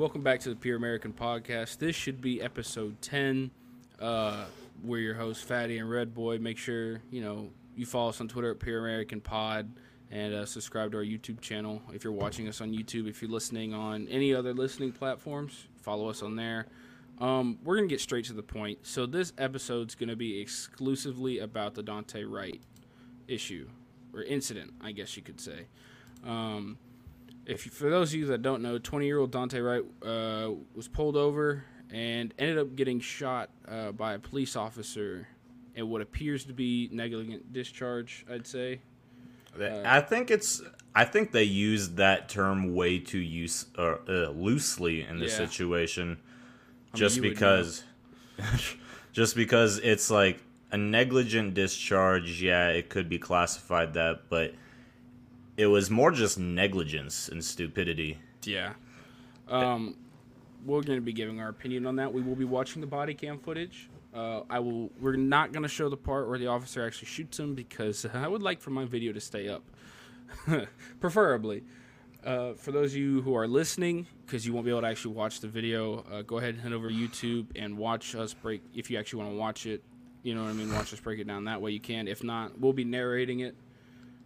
Welcome back to the Pure American Podcast. This should be episode 10. Uh, we're your hosts, Fatty and Red Boy. Make sure, you know, you follow us on Twitter at Pure American Pod and uh, subscribe to our YouTube channel. If you're watching us on YouTube, if you're listening on any other listening platforms, follow us on there. Um, we're going to get straight to the point. So, this episode's going to be exclusively about the Daunte Wright issue or incident, I guess you could say. Um, if you, for those of you that don't know, 20 year old Daunte Wright uh, was pulled over and ended up getting shot uh, by a police officer in what appears to be negligent discharge. I'd say. Uh, I think it's. I think they used that term way too use uh, uh, loosely in this Yeah. situation, I mean, just you because, just because it's like a negligent discharge. Yeah, it could be classified that, but it was more just negligence and stupidity. Yeah. Um, we're going to be giving our opinion on that. We will be watching the body cam footage. Uh, I will. We're not going to show the part where the officer actually shoots him because I would like for my video to stay up, preferably. Uh, for those of you who are listening, because you won't be able to actually watch the video, uh, go ahead and head over to YouTube and watch us break. If you actually want to watch it, you know what I mean. Watch us break it down that way. You can. If not, we'll be narrating it.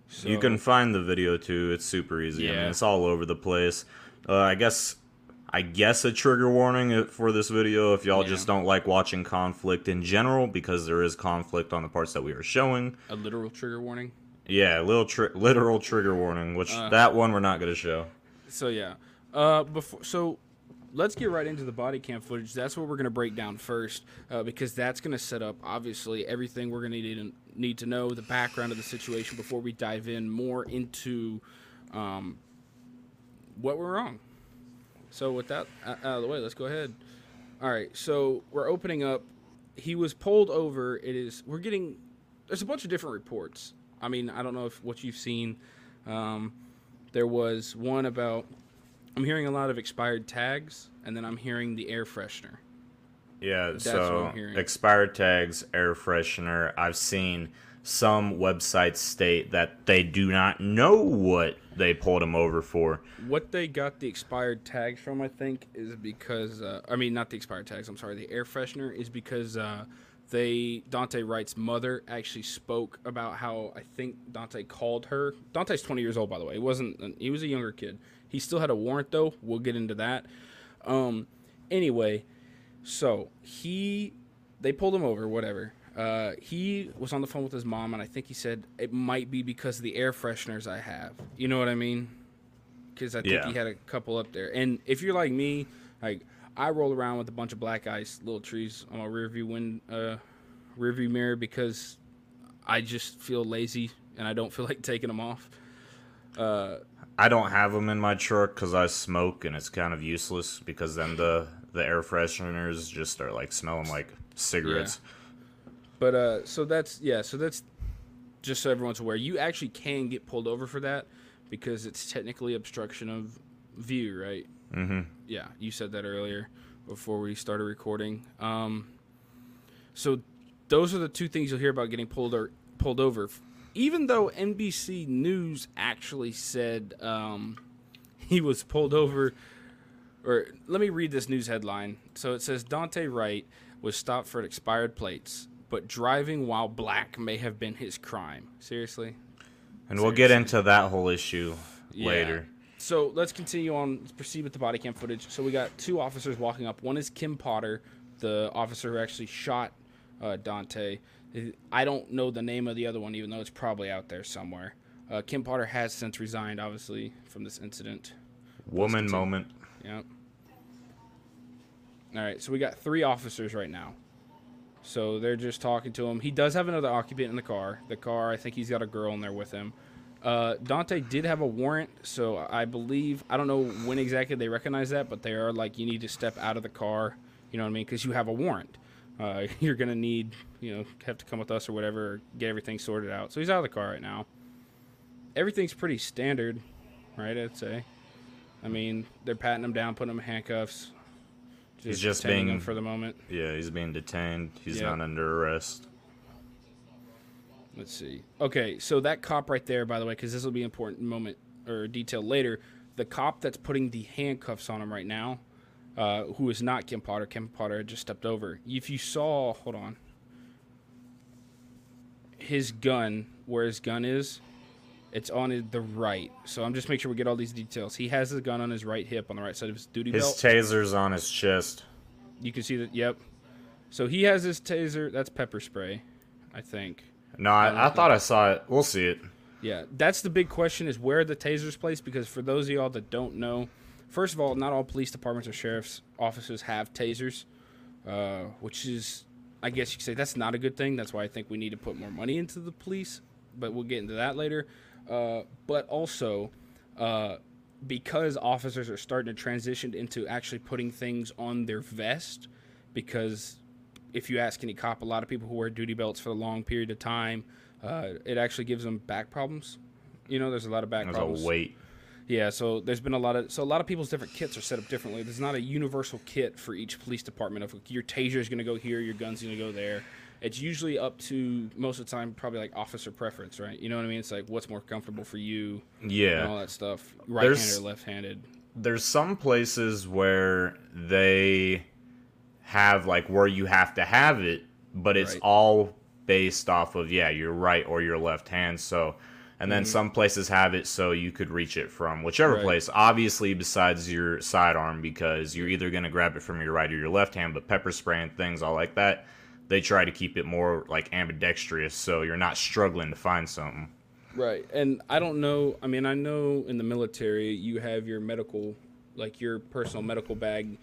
So, You can find the video too. It's super easy. I mean, it's all over the place. Uh, I guess, I guess a trigger warning uh, for this video if y'all Yeah. just don't like watching conflict in general, because there is conflict on the parts that we are showing. a literal trigger warning. Yeah, a little tri- literal trigger warning, which Uh. that one we're not gonna show. So yeah, uh, before so let's get right into the body cam footage. That's what we're gonna break down first, uh, because that's gonna set up obviously everything we're need to, need to know the background of the situation before we dive in more into um, what went wrong. So with that out of the way, let's go ahead. All right, so we're opening up. He was pulled over. It is we're getting. There's a bunch of different reports. I mean, I don't know if what you've seen. Um, there was one about. I'm hearing a lot of expired tags, and then I'm hearing the air freshener. Yeah, what so expired tags, air freshener. I've seen some websites state that they do not know what they pulled him over for. What they got the expired tags from, I think, is because uh, I mean not the expired tags. I'm sorry, the air freshener is because uh, they Daunte Wright's mother actually spoke about how I think Daunte called her. Daunte's 20 years old, by the way. He wasn't. He was a younger kid. He still had a warrant though. We'll get into that. Um, anyway, so he they pulled him over. Whatever. Uh, he was on the phone with his mom, and I think he said it might be because of the air fresheners I have. You know what I mean? because I think Yeah. he had a couple up there. And if you're like me, like I roll around with a bunch of black ice little trees on my rear view wind, uh, rear view mirror because I just feel lazy and I don't feel like taking them off. Uh, I don't have them in my truck because I smoke and it's kind of useless because then the the air fresheners just start like smelling like cigarettes. but uh, so that's yeah, so that's just so everyone's aware. You actually can get pulled over for that because it's technically obstruction of view, right? Mm-hmm. Yeah, you said that earlier before we started recording. Um, so those are the two things you'll hear about getting pulled or pulled over. Even though NBC News actually said um, he was pulled over, or let me read this news headline. So it says Daunte Wright was stopped for expired plates, but driving while black may have been his crime. Seriously. And we'll get into that whole issue Yeah. later. So let's continue on. Let's proceed with the body cam footage. So we got two officers walking up. One is Kim Potter, the officer who actually shot uh, Daunte. I don't know the name of the other one, even though it's probably out there somewhere. Uh, Kim Potter has since resigned, obviously, from this incident. Woman moment. Yep. All right, so we got three officers right now. So they're just talking to him. He does have another occupant in the car. The car, I think he's got a girl in there with him. Uh, Dante did have a warrant, so I believe I don't know when exactly they recognize that, but they are like you need to step out of the car. You know what I mean? Because you have a warrant. Uh, you're gonna need you know have to come with us or whatever, get everything sorted out. So he's out of the car right now. Everything's pretty standard, right? I'd say. I mean, they're patting him down, putting him in handcuffs. He's just being- him for the moment. Yeah, he's being detained. He's Yeah. not under arrest. Let's see. Okay, so that cop right there, by the way, because this will be important moment or detail later. The cop that's putting the handcuffs on him right now, uh, who is not Kim Potter. Kim Potter just stepped over. If you saw, hold on, his gun, where his gun is, it's on the right. So I'm just making sure we get all these details. He has the gun on his right hip, on the right side of his duty His belt. taser's on his chest. you can see that. Yep. So he has his taser. That's pepper spray, I think. No, I, I thought I saw it. We'll see it. Yeah, that's the big question: is where are the tasers placed? Because for those of y'all that don't know, first of all, not all police departments or sheriff's offices have tasers, uh, which is, I guess you could say, that's not a good thing. That's why I think we need to put more money into the police. But we'll get into that later. Uh, but also, uh, because officers are starting to transition into actually putting things on their vest, because if you ask any cop, a lot of people who wear duty belts for a long period of time, uh, it actually gives them back problems. You know, there's a lot of back There's problems. a weight. Yeah, so there's been a lot of so a lot of people's different kits are set up differently. There's not a universal kit for each police department of your taser is going to go here, your gun's going to go there. It's usually up to most of the time probably like officer preference, right? You know what I mean? It's like what's more comfortable for you and all that stuff. Right-handed or left-handed. There's some places where they have like where you have to have it, but it's Right. all based off of yeah, your right or your left hand. So and then some places have it so you could reach it from whichever Mm-hmm. Right. place, obviously besides your sidearm because you're either going to grab it from your right or your left hand, but pepper spray and things all like that, they try to keep it more like ambidextrous so you're not struggling to find something. Right. And I don't know. I mean, I know in the military you have your medical, like your personal medical bag.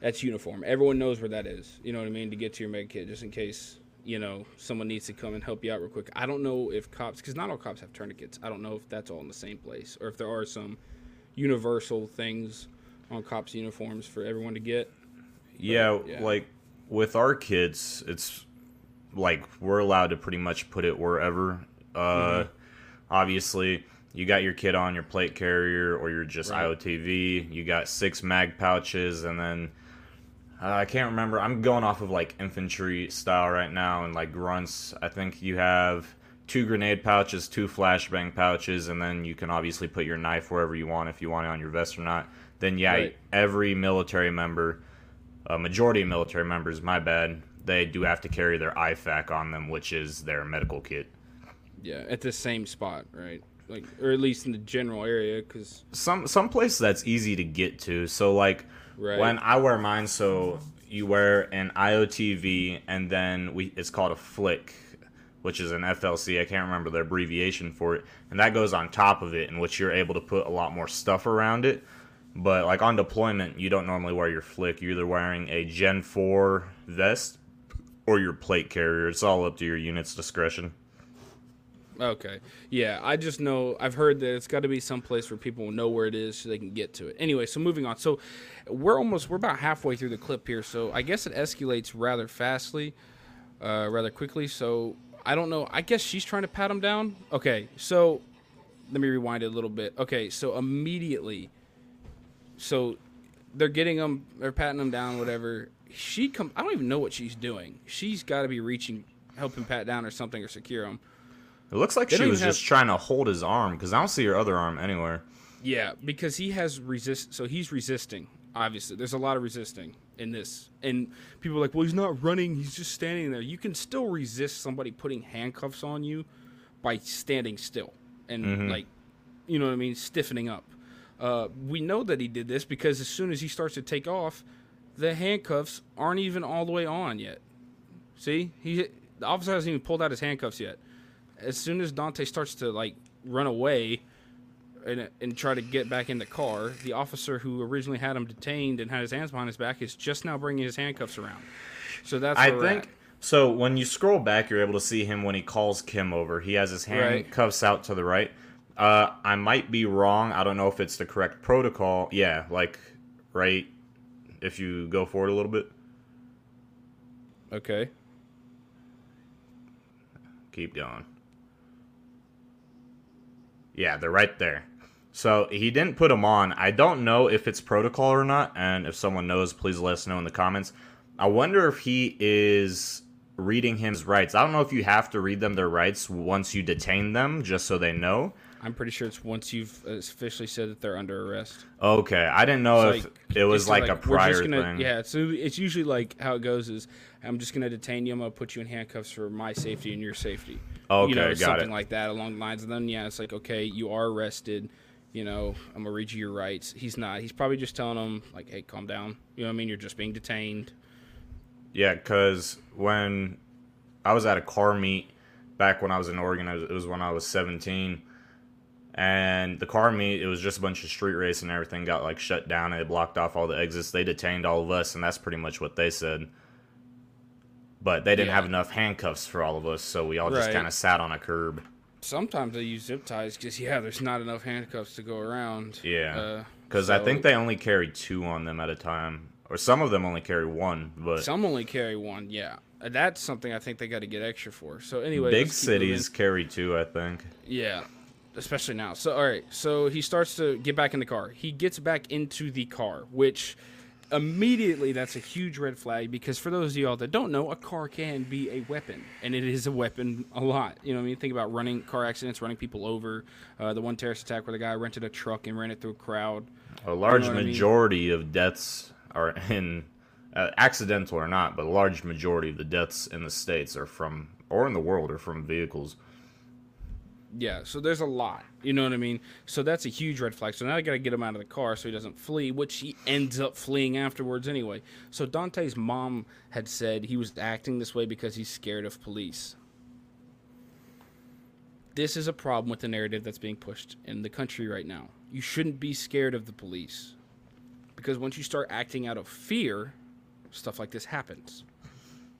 That's uniform. Everyone knows where that is. You know what I mean? To get to your med kit, just in case you know someone needs to come and help you out real quick. I don't know if cops, because not all cops have tourniquets. I don't know if that's all in the same place or if there are some universal things on cops' uniforms for everyone to get. Yeah, yeah. like with our kids, it's like we're allowed to pretty much put it wherever. Uh, Mm-hmm. Obviously, you got your kid on your plate carrier or you're just Right. IOTV. You got six mag pouches, and then uh, I can't remember. I'm going off of like infantry style right now, and like grunts. I think you have two grenade pouches, two flashbang pouches, and then you can obviously put your knife wherever you want if you want it on your vest or not. Then yeah, Right. every military member a majority of military members, my bad, they do have to carry their IFAK on them, which is their medical kit. Yeah, at the same spot, right? Like, or at least in the general area, because Some some place that's easy to get to. So like Right. when I wear mine, so you wear an IOTV and then we it's called a flick, which is an FLC. I can't remember the abbreviation for it, and that goes on top of it, in which you're able to put a lot more stuff around it. But like on deployment, you don't normally wear your flick. You're either wearing a Gen 4 vest or your plate carrier. It's all up to your unit's discretion. Okay. Yeah, I just know I've heard that it's got to be someplace where people will know where it is so they can get to it. Anyway, so moving on. So we're almost we're about halfway through the clip here. So I guess it escalates rather fastly, uh, rather quickly. So I don't know. I guess she's trying to pat him down. Okay. So let me rewind it a little bit. Okay. So immediately, so they're getting him, they're patting him down, whatever. She come. I don't even know what she's doing. She's got to be reaching, helping pat down or something or secure him. It looks like They she was even just trying to hold his arm because I don't see her other arm anywhere. Yeah, because he has resist. So he's resisting. Obviously, there's a lot of resisting in this, and people are like, "Well, he's not running. He's just standing there." You can still resist somebody putting handcuffs on you by standing still and like, you know what I mean, stiffening up. Uh, we know that he did this because as soon as he starts to take off, the handcuffs aren't even all the way on yet. See, he the officer hasn't even pulled out his handcuffs yet. As soon as Daunte starts to like run away and, and try to get back in the car, the officer who originally had him detained and had his hands behind his back is just now bringing his handcuffs around. So that's I think at. so. When you scroll back, you're able to see him when he calls Kim over. He has his Right. handcuffs out to the right. Uh, I might be wrong. I don't know if it's the correct protocol. Yeah, like right. If you go forward a little bit, Okay. keep going. Yeah, they're right there. So he didn't put them on. I don't know if it's protocol or not, and if someone knows, please let us know in the comments. I wonder if he is reading him his rights. I don't know if you have to read them their rights once you detain them, just so they know. I'm pretty sure it's once you've officially said that they're under arrest. Okay, I didn't know It's if like- it was it's like, a prior gonna, thing. Yeah, so it's usually like how it goes is I'm just gonna detain you. I'm gonna put you in handcuffs for my safety and your safety. Okay, you know, got something it. like that along the lines. And then yeah, it's like okay, you are arrested. You know, I'm gonna read you your rights. He's not. He's probably just telling them like, hey, calm down. You know what I mean? You're just being detained. Yeah, because when I was at a car meet back when I was in Oregon, it was when I was 17. And the car meet, it was just a bunch of street race and everything got like shut down. and They blocked off all the exits. They detained all of us, and that's pretty much what they said. But they didn't Yeah. have enough handcuffs for all of us, so we all just kind of sat on a curb. Sometimes they use zip ties because yeah, there's not enough handcuffs to go around. Yeah. Uh, Because I think they only carry two on them at a time. Or some of them only carry one, but Some only carry one, yeah. Uh, That's something I think they got to get extra for. So anyway, big let's keep moving. cities carry two, I think. yeah, especially now. So all right, so he starts to get back in the car. He gets back into the car, which immediately that's a huge red flag because for those of y'all that don't know, a car can be a weapon, and it is a weapon a lot. You know, what I mean, think about running car accidents, running people over. Uh, the one terrorist attack where the guy rented a truck and ran it through a crowd. A large what I mean? majority of deaths are in uh, accidental or not, but a large majority of the deaths in the states are from or in the world are from vehicles. Yeah, so there's a lot. You know what I mean? So that's a huge red flag. So now I got to get him out of the car so he doesn't flee, which he ends up fleeing afterwards anyway. So Daunte's mom had said he was acting this way because he's scared of police. This is a problem with the narrative that's being pushed in the country right now. You shouldn't be scared of the police. Because once you start acting out of fear, stuff like this happens.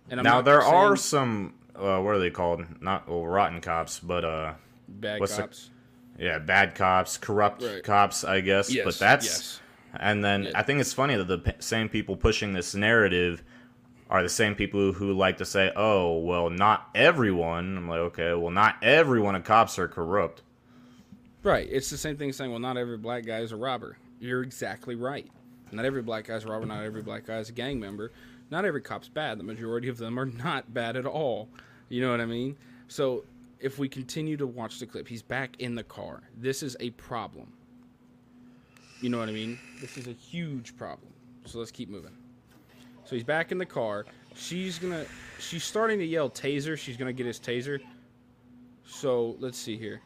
And I'm now there are some uh, what are they called? Not well, rotten cops, but uh, bad what's the- cops. yeah, bad cops, corrupt Right. cops, I guess. Yes, but that's yes. and then Yeah. I think it's funny that the p- same people pushing this narrative are the same people who like to say, "Oh, well, not everyone." I'm like, okay, well, not everyone of cops are corrupt. Right. It's the same thing saying, well, not every black guy is a robber. You're exactly right. Not every black guy's a robber. Not every black guy is a gang member. Not every cop's bad. The majority of them are not bad at all. You know what I mean? So if we continue to watch the clip, he's back in the car. This is a problem. You know what I mean? This is a huge problem. So let's keep moving. So he's back in the car. She's gonna. She's starting to yell taser. She's gonna get his taser. So let's see here.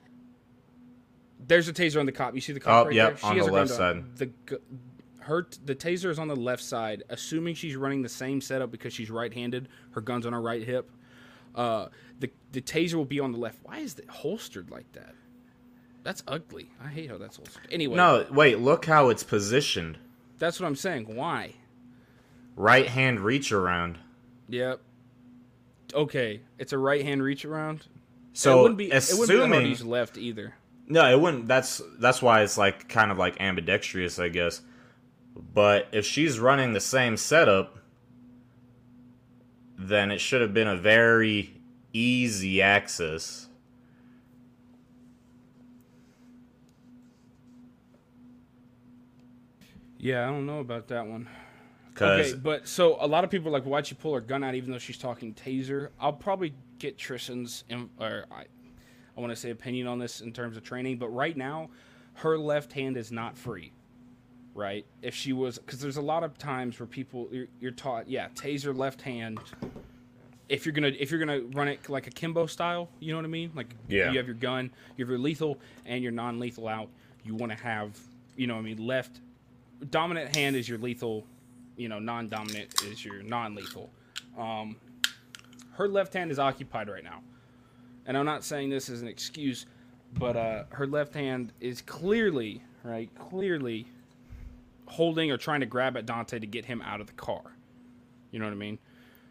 There's a taser on the cop. You see the cop Oh, right yep, there? on has the left side. The her the taser is on the left side. Assuming she's running the same setup because she's right-handed. Her gun's on her right hip. Uh, the the taser will be on the left. Why is it holstered like that? That's ugly. I hate how that's holstered. Anyway, No, wait, look how it's positioned. that's what I'm saying. Why? Right hand reach around. Yep. Okay, it's a right hand reach around. So it wouldn't be. It wouldn't be that hard to assuming use left either. no, it wouldn't. That's that's why it's like kind of like ambidextrous, I guess. But if she's running the same setup, then it should have been a very easy access. Yeah, I don't know about that one. Okay, but so a lot of people are like, why'd she pull her gun out even though she's talking taser? I'll probably get Tristan's, or I, I want to say opinion on this in terms of training, but right now, her left hand is not free. Right? If she was, because there's a lot of times where people you're, you're taught, yeah, taser left hand. If you're gonna if you're gonna run it like a Kimbo style, you know what I mean? Like Yeah. you have your gun, you have your lethal and your non-lethal out. You want to have, you know, what I mean, left dominant hand is your lethal, you know, non-dominant is your non-lethal. Um, her left hand is occupied right now, and I'm not saying this as an excuse, but uh, her left hand is clearly right, clearly holding or trying to grab at Daunte to get him out of the car. You know what I mean?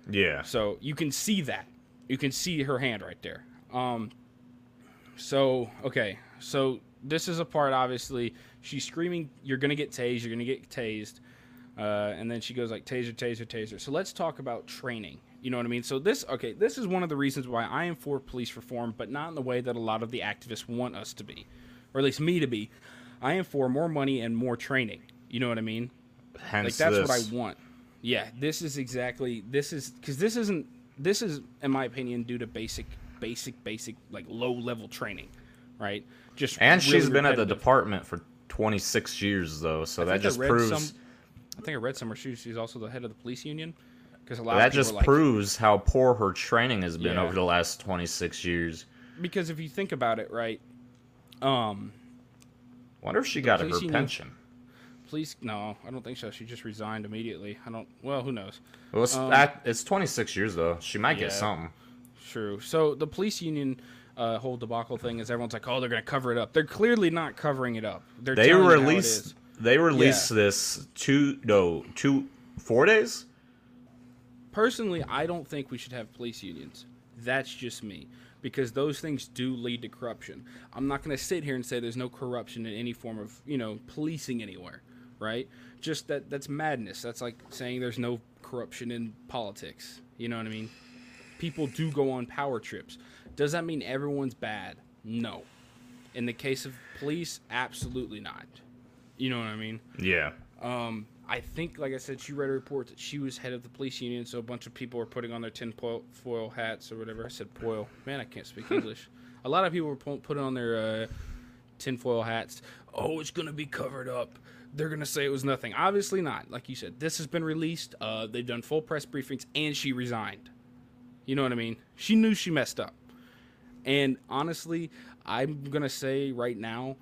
yeah, So you can see that. You can see her hand right there. Um, so okay, so this is a part. Obviously, she's screaming, "You're gonna get tased! You're gonna get tased!" Uh, and then she goes like, "Taser, taser, taser." So let's talk about training. You know what I mean? So this, okay, this is one of the reasons why I am for police reform, but not in the way that a lot of the activists want us to be, or at least me to be. I am for more money and more training. You know what I mean? hence like that's this. what I want. Yeah, this is exactly this is because this isn't this is in my opinion due to basic basic basic like low level training, right? Just And she's been at the department for 26 years, though, so I that just proves some- I think I read somewhere she, she's also the head of the police union because a lot that just like, proves how poor her training has been Yeah. over the last 26 years. because if you think about it, right? Um, Wonder if she got her union- pension. Police. No, I don't think so. She just resigned immediately. I don't. Well, who knows? Well, it's, Um, that, it's 26 years though. She might get something. True. So the police union uh, whole debacle thing is everyone's like, oh, they're gonna cover it up. They're clearly not covering it up. They're They telling you how it released they released this two no two four days. Personally, I don't think we should have police unions. That's just me. Because those things do lead to corruption. I'm not going to sit here and say there's no corruption in any form of, you know, policing anywhere, right? Just that that's madness. That's like saying there's no corruption in politics. You know what I mean? People do go on power trips. Does that mean everyone's bad? No. In the case of police, absolutely not. You know what I mean? Yeah. Um, I think, like I said, she read a report that she was head of the police union, so a bunch of people were putting on their tinfoil foil hats or whatever. I said foil. Man, I can't speak English. A lot of people were putting on their uh, tinfoil hats. Oh, it's gonna be covered up. They're gonna say it was nothing. Obviously not. Like you said, this has been released. Uh, they've done full press briefings, and she resigned. You know what I mean? She knew she messed up. And honestly, I'm gonna say right now,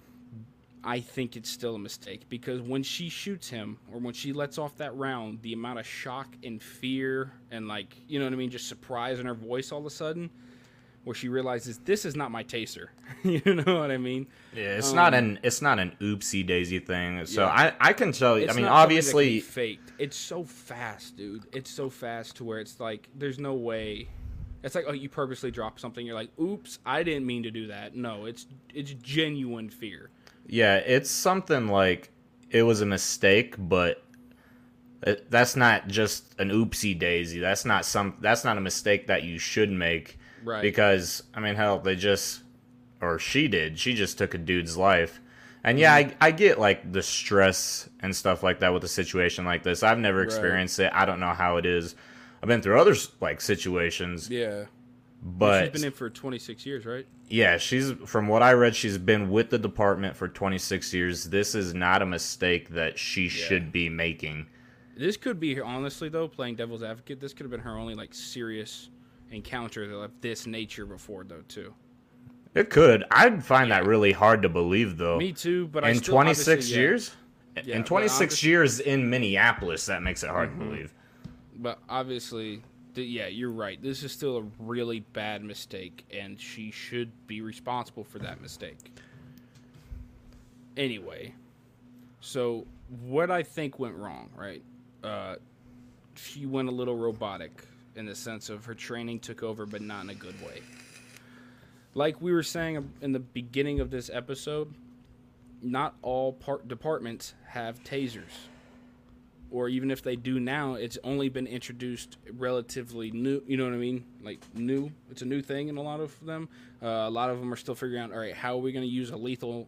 I think it's still a mistake because when she shoots him or when she lets off that round, the amount of shock and fear and like you know what I mean, just surprise in her voice all of a sudden, where she realizes this is not my taser. you know what I mean? Yeah, it's Um, not an it's not an oopsie daisy thing. So Yeah. I I can tell you. It's I mean, not something that can be obviously, faked. It's so fast, dude. It's so fast to where it's like there's no way. It's like oh, you purposely drop something. You're like, oops, I didn't mean to do that. No, it's it's genuine fear. yeah, it's something like it was a mistake, but that's not just an oopsie daisy. That's not some. That's not a mistake that you should make. Right. Because I mean, hell, they just or she did. She just took a dude's life. And yeah, mm-hmm. I, I get like the stress and stuff like that with a situation like this. I've never experienced it. I don't know how it is. I've been through other like situations, Yeah. but She's been in for 26 years, right? yeah, she's from what I read, she's been with the department for 26 years. This is not a mistake that she should be making. This could be honestly though, playing devil's advocate. This could have been her only like serious encounter of this nature before though too. It could. I'd find that really hard to believe though. Me too, but I in still 26 obviously, yeah. years? Yeah, in 26 years in Minneapolis, that makes it hard Mm-hmm. to believe. But obviously, th- yeah, you're right. This is still a really bad mistake, and she should be responsible for that mistake. Anyway, so what I think went wrong, right? Uh, she went a little robotic in the sense of her training took over, but not in a good way. Like we were saying in the beginning of this episode, not all part departments have tasers or even if they do now, it's only been introduced relatively new. You know what I mean? Like new. It's a new thing in a lot of them. Uh, a lot of them are still figuring out. All right, how are we going to use a lethal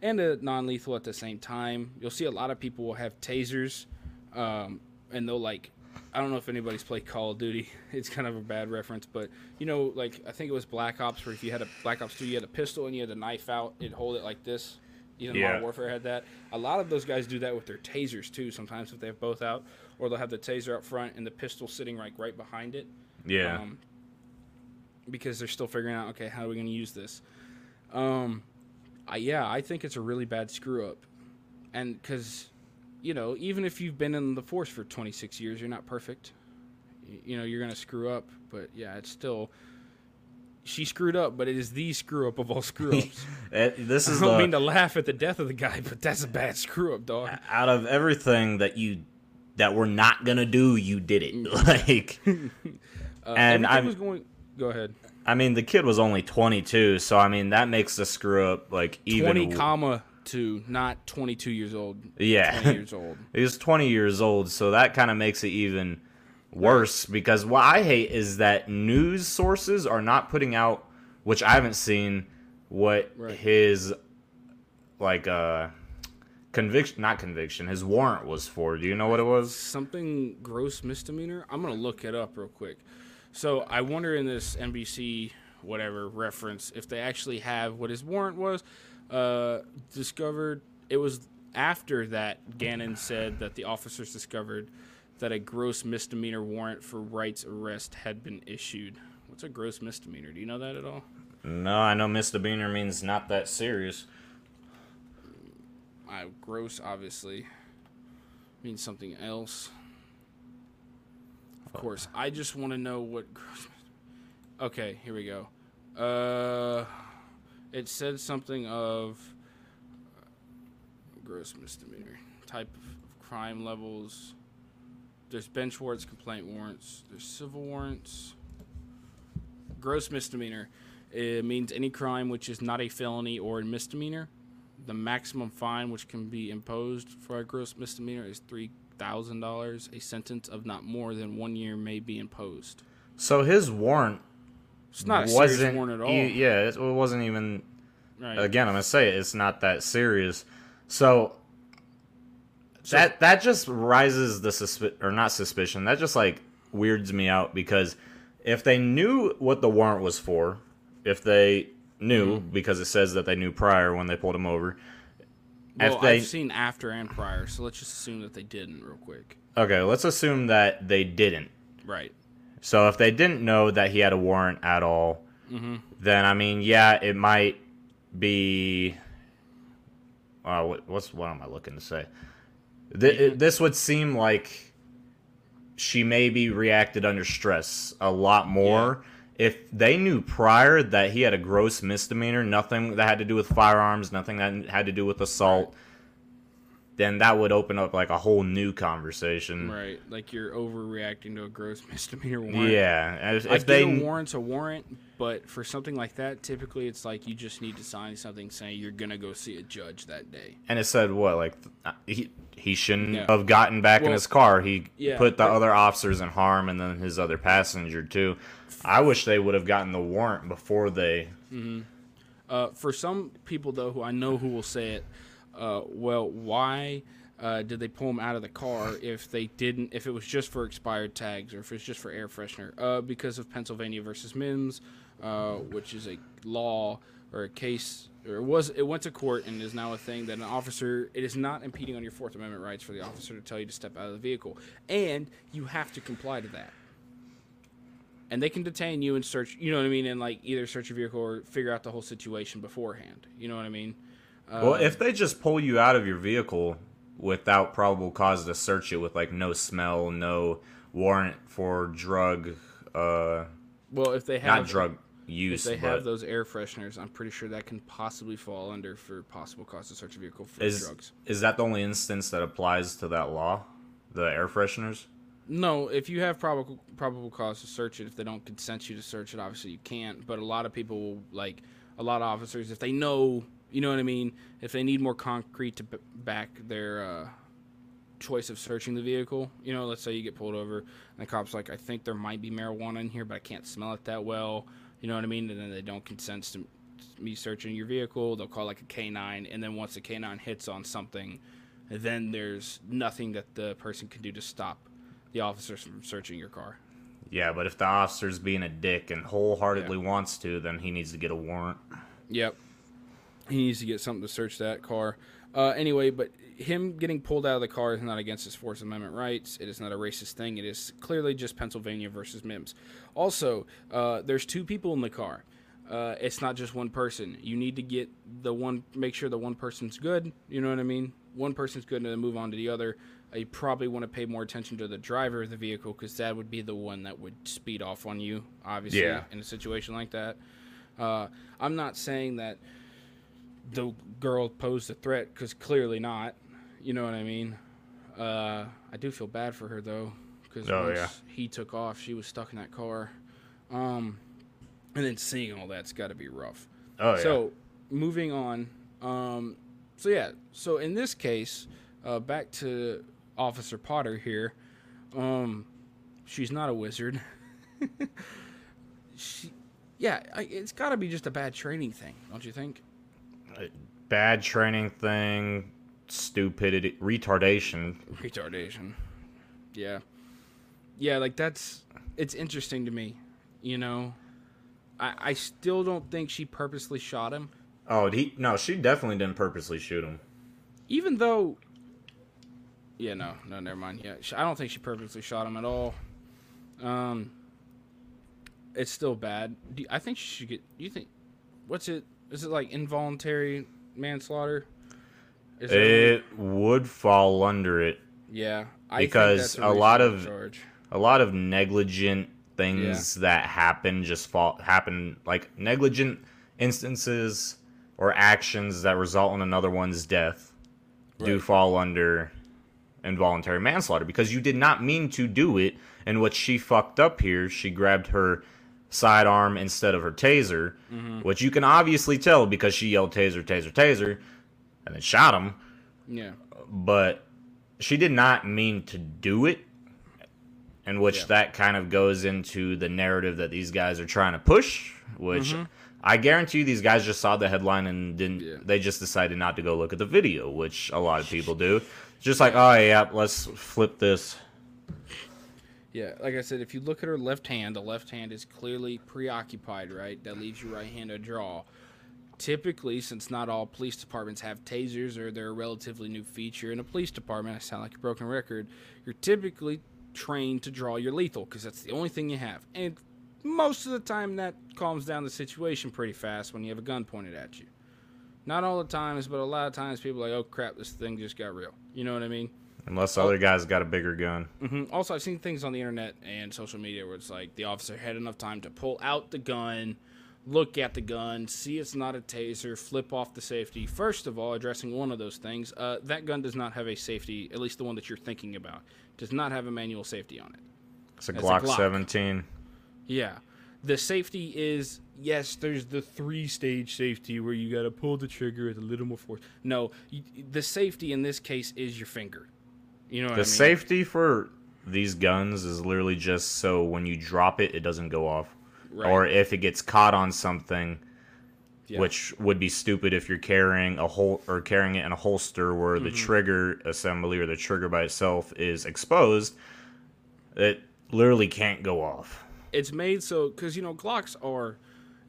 and a non-lethal at the same time? You'll see a lot of people will have tasers, um, and they'll like. I don't know if anybody's played Call of Duty. It's kind of a bad reference, but you know, like I think it was Black Ops, where if you had a Black Ops 2, you had a pistol and you had a knife out, it'd hold it like this. Even Yeah. Modern Warfare had that. A lot of those guys do that with their tasers too. Sometimes if they have both out, or they'll have the taser up front and the pistol sitting like right behind it. Yeah. Um, because they're still figuring out, okay, how are we going to use this? Um, I, yeah, I think it's a really bad screw up, and because, you know, even if you've been in the force for 26 years, you're not perfect. You know, you're going to screw up, but yeah, it's still. She screwed up, but it is the screw up of all screw ups. It- this I is don't the, mean to laugh at the death of the guy, but that's a bad screw up, dog. out of everything that you that we're not gonna do, you did it. Like, Uh, And I'm- was going. Go ahead. I mean, the kid was only 22, so I mean that makes the screw up like even. Twenty comma two, not twenty two years old. Yeah. twenty years old. He was 20 years old, so that kind of makes it even worse because what I hate is that news sources are not putting out, which I haven't seen, what Right. his like uh conviction, not conviction, his warrant was for. Do you know what it was? Something gross misdemeanor. I'm gonna look it up real quick. So I wonder in this NBC whatever reference if they actually have what his warrant was uh, discovered it was after that gannon said that the officers discovered that a gross misdemeanor warrant for Wright's arrest had been issued. What's a gross misdemeanor? Do you know that at all? No, I know misdemeanor means not that serious. uh, gross obviously. Means something else. Of course i just want to know what okay here we go. Uh it said something of uh, gross misdemeanor type of crime levels there's bench warrants complaint warrants there's civil warrants gross misdemeanor it means any crime which is not a felony or a misdemeanor the maximum fine which can be imposed for a gross misdemeanor is three thousand dollars. A sentence of not more than one year may be imposed. So his warrant It's not wasn't. at all. e- yeah, it wasn't even. right. Again, I'm gonna say it, it's not that serious. So. that that just rises the suspi- or not suspicion. That just like weirds me out because if they knew what the warrant was for, if they knew Mm-hmm. because it says that they knew prior when they pulled him over. well, if they I've seen after and prior, so let's just assume that they didn't real quick. okay, let's assume that they didn't. Right. So if they didn't know that he had a warrant at all, Mm-hmm. then I mean, yeah, it might be. Uh, what, what's what am I looking to say? Th- it- this would seem like she maybe reacted under stress a lot more. If they knew prior that he had a gross misdemeanor, nothing that had to do with firearms, nothing that had to do with assault, then that would open up like a whole new conversation. Right. Like you're overreacting to a gross misdemeanor warrant. Yeah, if, I if they a warrant's a warrant, but for something like that, typically it's like you just need to sign something saying you're gonna go see a judge that day. And it said what like uh, he he shouldn't have gotten back in his car. He yeah, put the but- other officers in harm and then his other passenger too. I wish they would have gotten the warrant before they. Uh, for some people, though, who I know who will say it, uh, well, why uh, did they pull him out of the car if they didn't? If it was just for expired tags or if it's just for air freshener? Uh, because of Pennsylvania versus Mimms, uh, which is a law or a case. Or it was it went to court and is now a thing that an officer it is not impeding on your Fourth Amendment rights for the officer to tell you to step out of the vehicle, and you have to comply to that and they can detain you and search you know what i mean and like either search your vehicle or figure out the whole situation beforehand you know what i mean Well, if they just pull you out of your vehicle without probable cause to search it with like no smell, no warrant for drug, uh, well if they have not drug use, if they have those air fresheners i'm pretty sure that can possibly fall under for possible cause to search a vehicle for is drugs is that the only instance that applies to that law? The air fresheners. no if you have probable probable cause to search it if they don't consent you to search it obviously you can't but a lot of people will like a lot of officers if they know you know what i mean if they need more concrete to b- back their uh choice of searching the vehicle. You know, let's say you get pulled over and the cop's like, I think there might be marijuana in here, but I can't smell it that well. You know what I mean? And then they don't consent to me searching your vehicle. They'll call like a K9, and then once the K9 hits on something, then there's nothing that the person can do to stop the officers from searching your car. Yeah, but if the officer's being a dick and wholeheartedly wants to, then he needs to get a warrant. Yep. He needs to get something to search that car. Uh, anyway, but him getting pulled out of the car is not against his Fourth Amendment rights. It is not a racist thing. It is clearly just Pennsylvania versus Mimms. Also, uh, there's two people in the car. Uh, it's not just one person. You need to get the one, make sure the one person's good. You know what I mean? One person's good and then move on to the other. Uh, you probably want to pay more attention to the driver of the vehicle because that would be the one that would speed off on you, obviously, Yeah. in a situation like that. Uh, I'm not saying that the girl posed a threat because clearly not. You know what I mean? Uh, I do feel bad for her though because Oh, once yeah. he took off, she was stuck in that car. Um, and then seeing all that's got to be rough. Oh yeah. So moving on. Um, so yeah. So in this case, uh, back to Officer Potter here. Um, she's not a wizard. she, yeah, I, it's got to be just a bad training thing, don't you think? Bad training thing, stupidity, retardation. retardation. Yeah. Yeah, like that's it's interesting to me, you know. I, I still don't think she purposely shot him. Oh, he no, she definitely didn't purposely shoot him. Even though, yeah, no, no, never mind. Yeah, I don't think she purposely shot him at all. Um, it's still bad. Do, I think she should get. You think? What's it? Is it like involuntary manslaughter? Is it would fall under it. Yeah, I because a, a lot of charge. a lot of negligent things yeah. that happen just fall happen like negligent instances or actions that result in another one's death right. do fall under involuntary manslaughter because you did not mean to do it and what she fucked up here she grabbed her sidearm instead of her taser mm-hmm. which you can obviously tell because she yelled taser taser taser and then shot him yeah but she did not mean to do it in which yeah. that kind of goes into the narrative that these guys are trying to push, which mm-hmm. I guarantee you these guys just saw the headline and didn't yeah. they just decided not to go look at the video, which a lot of people do. Just like, oh yeah, let's flip this. Yeah, like I said, if you look at her left hand, the left hand is clearly preoccupied, right? That leaves your right hand to draw. Typically, since not all police departments have tasers or they're a relatively new feature in a police department, I sound like a broken record, you're typically trained to draw your lethal because that's the only thing you have. And most of the time, that calms down the situation pretty fast when you have a gun pointed at you. Not all the times, but a lot of times people are like, oh crap, this thing just got real. You know what I mean? Unless other guys got a bigger gun. Mm-hmm. Also, I've seen things on the internet and social media where it's like the officer had enough time to pull out the gun, look at the gun, see it's not a taser, flip off the safety. First of all, addressing one of those things, uh, that gun does not have a safety, at least the one that you're thinking about does not have a manual safety on it. It's a, Glock, a Glock 17. Yeah. The safety is yes, there's the three stage safety where you got to pull the trigger with a little more force. No, you, the safety in this case is your finger. You know the I mean? safety for these guns is literally just so when you drop it, it doesn't go off. Right. Or if it gets caught on something, yeah. which would be stupid if you're carrying a hol- or carrying it in a holster where mm-hmm. the trigger assembly or the trigger by itself is exposed. It literally can't go off. It's made so because you know Glocks are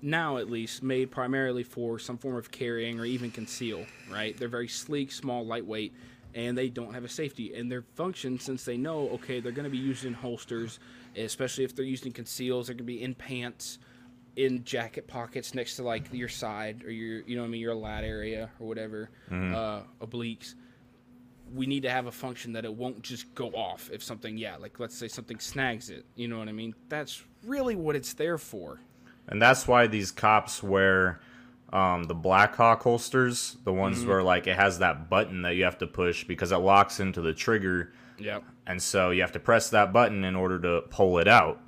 now at least made primarily for some form of carrying or even conceal. Right? They're very sleek, small, lightweight, and they don't have a safety. And their function, since they know okay, they're going to be used in holsters, especially if they're used in conceals, they're going to be in pants in jacket pockets next to like your side or your you know what I mean your lat area or whatever mm-hmm. uh, obliques. We need to have a function that it won't just go off if something yeah like let's say something snags it. You know what I mean? That's really what it's there for. And that's why these cops wear um, the Blackhawk holsters, the ones mm-hmm. where like it has that button that you have to push because it locks into the trigger. Yep. And so you have to press that button in order to pull it out.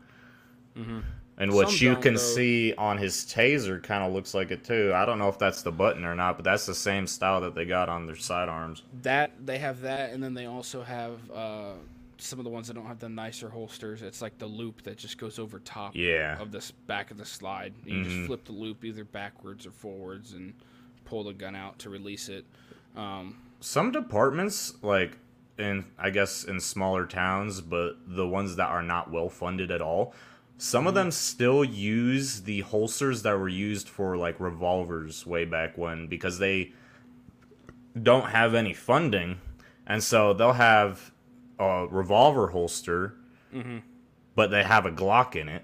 Mm-hmm. And what Some you can though. see on his taser kind of looks like it too. I don't know if that's the button or not, but that's the same style that they got on their sidearms. That they have that, and then they also have uh, some of the ones that don't have the nicer holsters. It's like the loop that just goes over top yeah. of the back of the slide. You mm-hmm. just flip the loop either backwards or forwards and pull the gun out to release it. Um, some departments like in I guess in smaller towns, but the ones that are not well funded at all some of them still use the holsters that were used for like revolvers way back when because they don't have any funding. And so they'll have a revolver holster, mm-hmm. but they have a Glock in it.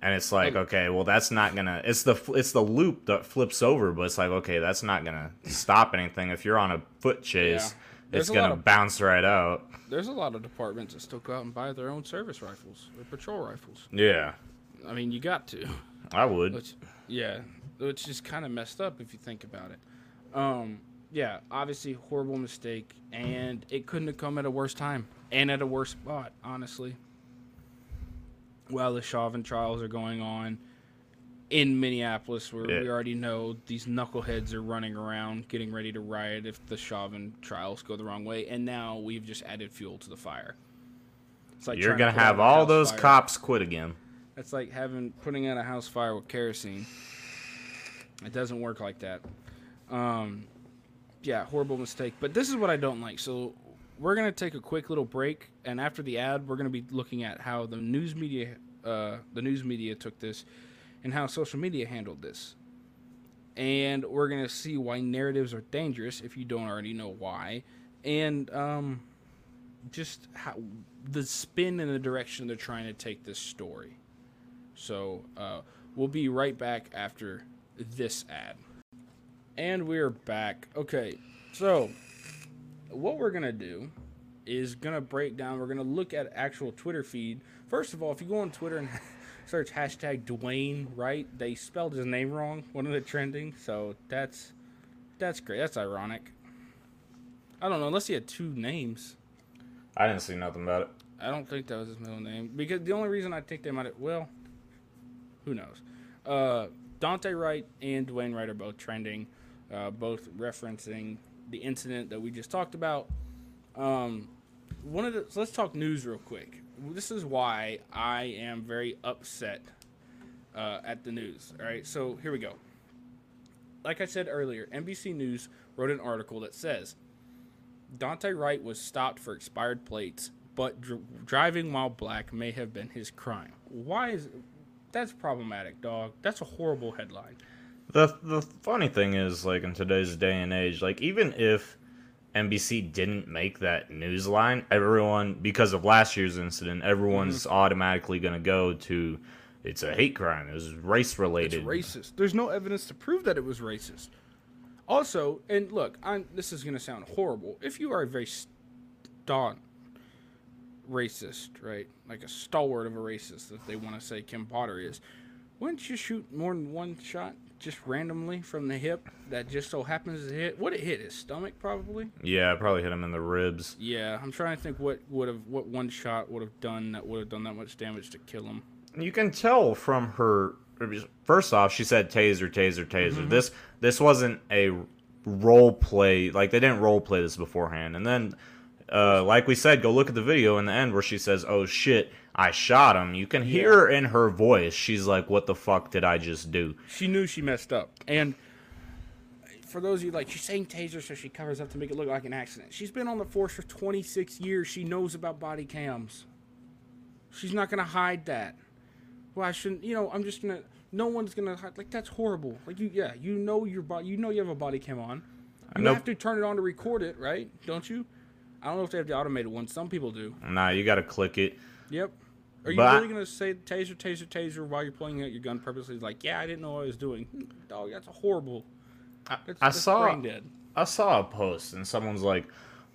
And it's like, okay, well, that's not gonna. It's the it's the loop that flips over, but it's like, okay, that's not gonna stop anything. If you're on a foot chase, yeah. it's gonna of, bounce right out there's a lot of departments that still go out and buy their own service rifles or patrol rifles. Yeah. I mean, you got to. I would. Which, yeah, which is kind of messed up if you think about it. Um, yeah, obviously horrible mistake, and it couldn't have come at a worse time and at a worse spot, honestly. While the Chauvin trials are going on, in Minneapolis, where yeah. we already know these knuckleheads are running around getting ready to riot if the Chauvin trials go the wrong way, and now we've just added fuel to the fire. It's like you're gonna have all those fire. cops quit again. That's like having putting out a house fire with kerosene. It doesn't work like that. Um, yeah, horrible mistake. But this is what I don't like. So we're gonna take a quick little break, and after the ad, we're gonna be looking at how the news media, uh, the news media took this and how social media handled this. And we're to see why narratives are dangerous if you don't already know why. And um, just how the spin and the direction they're trying to take this story. So uh, we'll be right back after this ad. And we're back. Okay, so what we're to do is to break down, we're to look at actual Twitter feed. First of all, if you go on Twitter and search hashtag Dwayne Wright. They spelled his name wrong, one of the trending. So that's that's great. That's ironic. I don't know unless he had two names. I didn't see nothing about it. I don't think that was his middle name because the only reason I think they might have well, who knows? Uh, Daunte Wright and Dwayne Wright are both trending, uh, both referencing the incident that we just talked about. Um, one of the so let's talk news real quick. This is why I am very upset uh, at the news. All right, so here we go. Like I said earlier, NBC News wrote an article that says Daunte Wright was stopped for expired plates, but dr- driving while black may have been his crime. Why is that's problematic, dog? That's a horrible headline. The the funny thing is, like in today's day and age, like even if NBC didn't make that news line, everyone because of last year's incident, everyone's Mm-hmm. automatically gonna go to it's a hate crime. It was race related. It's racist. There's no evidence to prove that it was racist. Also, and look, I'm, this is going to sound horrible. If you are a very staunch racist, right, like a stalwart of a racist, that they want to say Kim Potter is, wouldn't you shoot more than one shot just randomly from the hip that just so happens to hit? What it hit his stomach, probably. Yeah, probably hit him in the ribs. Yeah, I'm trying to think what would have what one shot would have done that would have done that much damage to kill him. You can tell from her. First off, she said taser, taser, taser. Mm-hmm. This this wasn't a role play. Like they didn't role play this beforehand. And then, uh, like we said, go look at the video in the end where she says, "Oh shit, I shot him." You can hear in her voice, she's like, "What the fuck did I just do?" she knew she messed up. And for those of you like, she's saying taser, so she covers up to make it look like an accident. She's been on the force for 26 years. She knows about body cams. She's not gonna hide that. Well, I shouldn't. You know, I'm just gonna. No one's gonna hide. Like that's horrible. Like you, yeah, you know your body. You know you have a body cam on. You know- have to turn it on to record it, right? Don't you? I don't know if they have the automated one. Some people do. Nah, you got to click it. Yep. Are you But really gonna say taser, taser, taser while you're pulling out your gun purposely? Like, yeah, I didn't know what I was doing. Dog, that's a horrible. That's, I that's saw-. I saw a post and someone's like,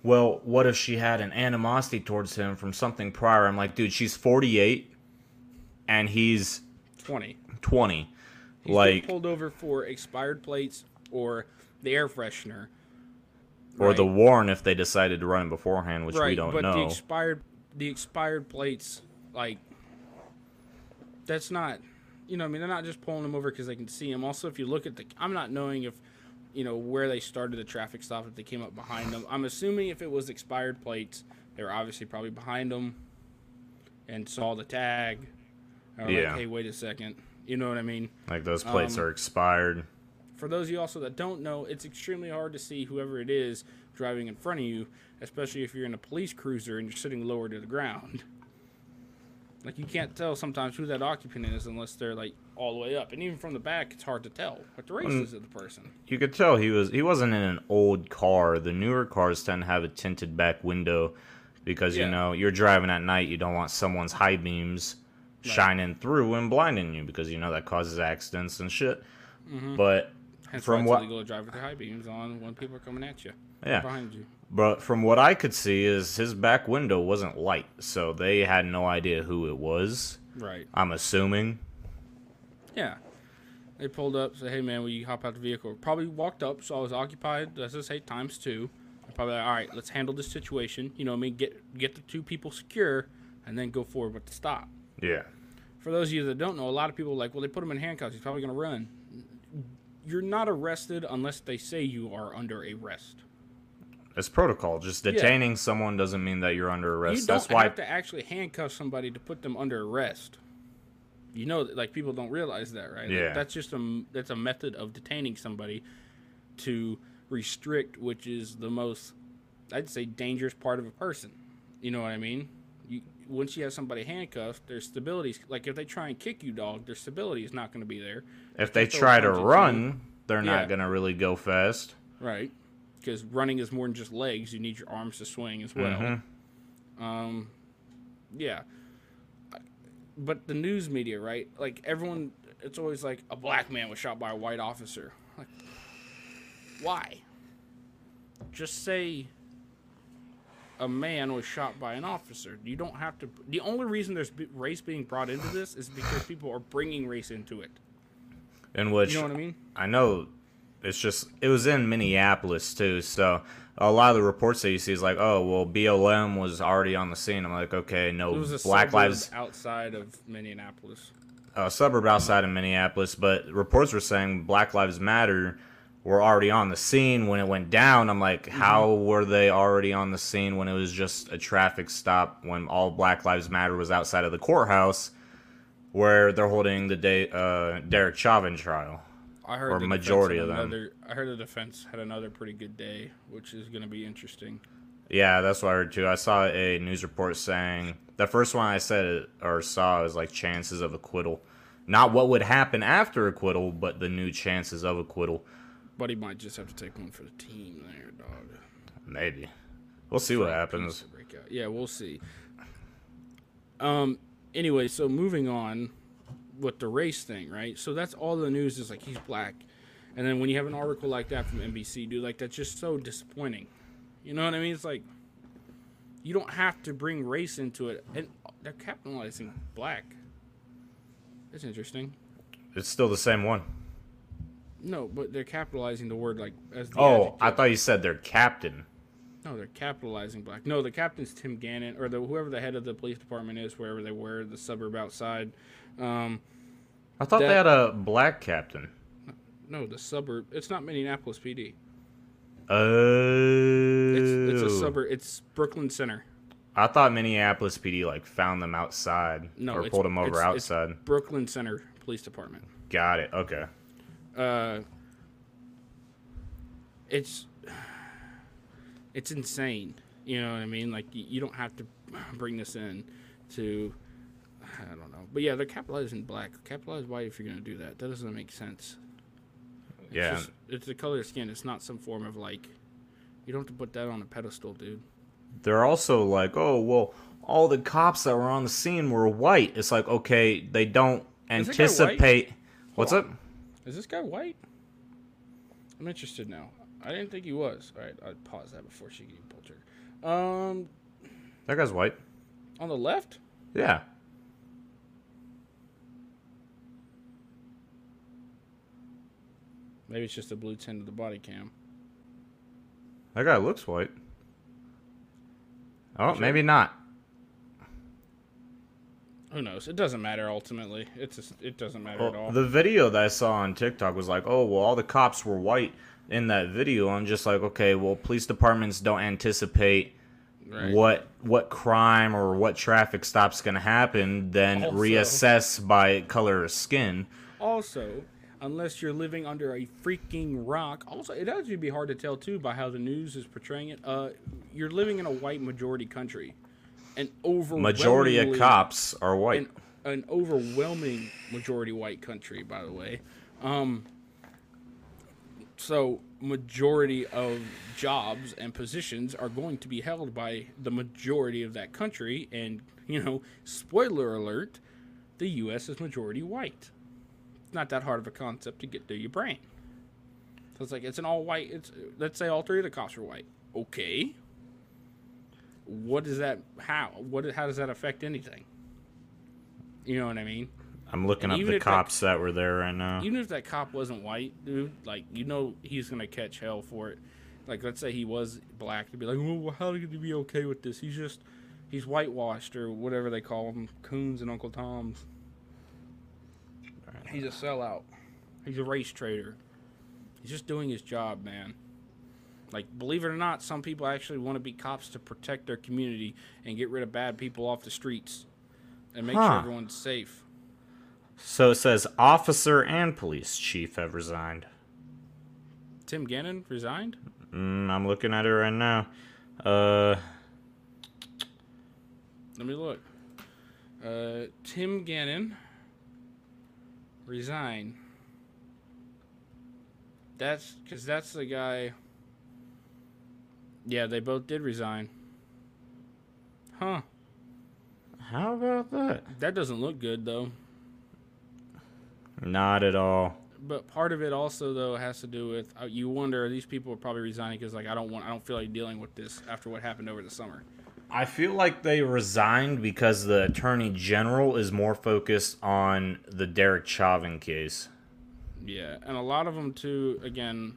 "Well, what if she had an animosity towards him from something prior?" I'm like, "Dude, she's 48 and he's Twenty. 20." He's been like pulled over for expired plates or the air freshener. or the Right. warrant if they decided to run beforehand, which we don't but the know. expired, the expired plates, like, that's not, you know, I mean, they're not just pulling them over because they can see them. Also, if you look at the, I'm not knowing if, you know, where they started the traffic stop if they came up behind them. I'm assuming if it was expired plates, they were obviously probably behind them, and saw the tag. Yeah. Like, hey, wait a second. You know what I mean? like those plates um, are expired. For those of you also that don't know, it's extremely hard to see whoever it is driving in front of you, especially if you're in a police cruiser and you're sitting lower to the ground. Like you can't tell sometimes who that occupant is unless they're like all the way up, and even from the back, it's hard to tell what the race Mm. is of the person. You could tell he was he wasn't in an old car. The newer cars tend to have a tinted back window because Yeah. you know you're driving at night. You don't want someone's high beams shining through and blinding you because you know that causes accidents and shit. But Hence From what- it's illegal to drive with your high beams on when people are coming at you, yeah, behind you. But from what I could see, is his back window wasn't light, so they had no idea who it was. Right. I'm assuming. Yeah. They pulled up, said, "Hey man, will you hop out the vehicle?" Probably walked up, so I was occupied. Let's just say times two. Probably like, all right, let's handle this situation. You know, what I mean, get get the two people secure, and then go forward with the stop. Yeah. For those of you that don't know, a lot of people are like, well, they put him in handcuffs. He's probably going to run. You're not arrested unless they say you are under arrest. It's protocol. Just detaining someone doesn't mean that you're under arrest. you don't That's why have to actually handcuff somebody to put them under arrest. You know, like people don't realize that, right? Like, Yeah. that's just a that's a method of detaining somebody to restrict, which is the most, I'd say, dangerous part of a person. You know what I mean? You, once you have somebody handcuffed, their stability like if they try and kick you, dog, their stability is not going to be there. If they throw try to run, they're Yeah. not gonna really go fast. Right. Because running is more than just legs. You need your arms to swing as well. Mhm. Um, yeah. But the news media, right? Like everyone, it's always like a black man was shot by a white officer. Like, why? Just say a man was shot by an officer. You don't have to. The only reason there's race being brought into this is because people are bringing race into it. In which You know what I mean? I know it's just it was in Minneapolis too, so a lot of the reports that you see is like, oh well, BLM was already on the scene. I'm like, okay, no, It was a Black suburb Lives outside of Minneapolis. a suburb outside of Minneapolis, but reports were saying Black Lives Matter were already on the scene when it went down. I'm like, Mm-hmm. how were they already on the scene when it was just a traffic stop when all Black Lives Matter was outside of the courthouse where they're holding the day uh, Derek Chauvin trial? I heard Or the defense majority had of them. Another, I heard the defense had another pretty good day, which is going to be interesting. Yeah, that's what I heard too. I saw a news report saying the first one I said or saw was like chances of acquittal. Not what would happen after acquittal, but the new chances of acquittal. But he might just have to take one for the team there, dog. Maybe. We'll see what happens. Yeah, we'll see. Um. Anyway, so moving on with the race thing, right? So that's all the news is like he's black, and then when you have an article like that from NBC, dude, like that's just so disappointing. You know what I mean? It's like you don't have to bring race into it, and they're capitalizing black. That's interesting. It's still the same one. No, but they're capitalizing the word like as the Oh, adjective. I thought you said their captain. No, they're capitalizing black. No, the captain's Tim Gannon, or the whoever the head of the police department is, wherever they were, the suburb outside. Um, I thought That- they had a black captain. no, the suburb. It's not Minneapolis PD. Oh. It's it's a suburb. It's Brooklyn Center. I thought Minneapolis PD like found them outside No, or pulled them over it's- it's outside. Brooklyn Center Police Department. Got it. Okay. Uh, it's it's insane. You know what I mean? Like you don't have to bring this in to I don't know. But yeah, they're capitalized in black. Capitalize white if you're gonna do that. That doesn't make sense. It's Yeah. just, it's the color of skin. It's not some form of like. You don't have to put that on a pedestal, dude. They're also like, oh well, all the cops that were on the scene were white. It's like, okay, they don't Is that guy white? anticipate. What's up? Is this guy white? I'm interested now. I didn't think he was. All right, I'll pause that before she can pull trigger. Um, That guy's white. on the left. Yeah. Maybe it's just the blue tint of the body cam. That guy looks white. Oh, Sure. maybe not. Who knows? It doesn't matter ultimately. It's just, it doesn't matter at all. the video that I saw on TikTok was like, oh, well, all the cops were white in that video. I'm just like, okay, well, police departments don't anticipate right? what what crime or what traffic stop's going to happen, then Also- reassess by color of skin. Also, unless you're living under a freaking rock, also it actually be hard to tell too by how the news is portraying it. Uh, you're living in a white majority country, and overwhelmingly Majority of cops are white. an, an overwhelming majority white country, by the way. Um, so majority of jobs and positions are going to be held by the majority of that country, and you know, spoiler alert, the U.S. is majority white. Not that hard of a concept to get through your brain. So it's like it's an all white. It's let's say all three of the cops are white. Okay. What does that? How? What? How does that affect anything? You know what I mean? I'm looking and up the if that- cops that were there right now. Even if that cop wasn't white, dude, like you know he's gonna catch hell for it. Like let's say he was black, to be like, well, how he be okay with this? He's just he's whitewashed or whatever they call them, coons and Uncle Toms. He's a sellout. He's a race trader. He's just doing his job, man. Like, believe it or not, some people actually want to be cops to protect their community and get rid of bad people off the streets and make sure everyone's safe. So it says officer and police chief have resigned. Tim Gannon resigned? Mm, I'm looking at it right now. Uh, Let me look. Uh, Tim Gannon resign. That's because that's the guy. Yeah, they both did resign. Huh. How about that? That doesn't look good though. Not at all. But part of it also though has to do with uh, you wonder these people are probably resigning because like I don't want I don't feel like dealing with this after what happened over the summer. I feel like they resigned because the attorney general is more focused on the Derek Chauvin case. Yeah, and a lot of them too. Again,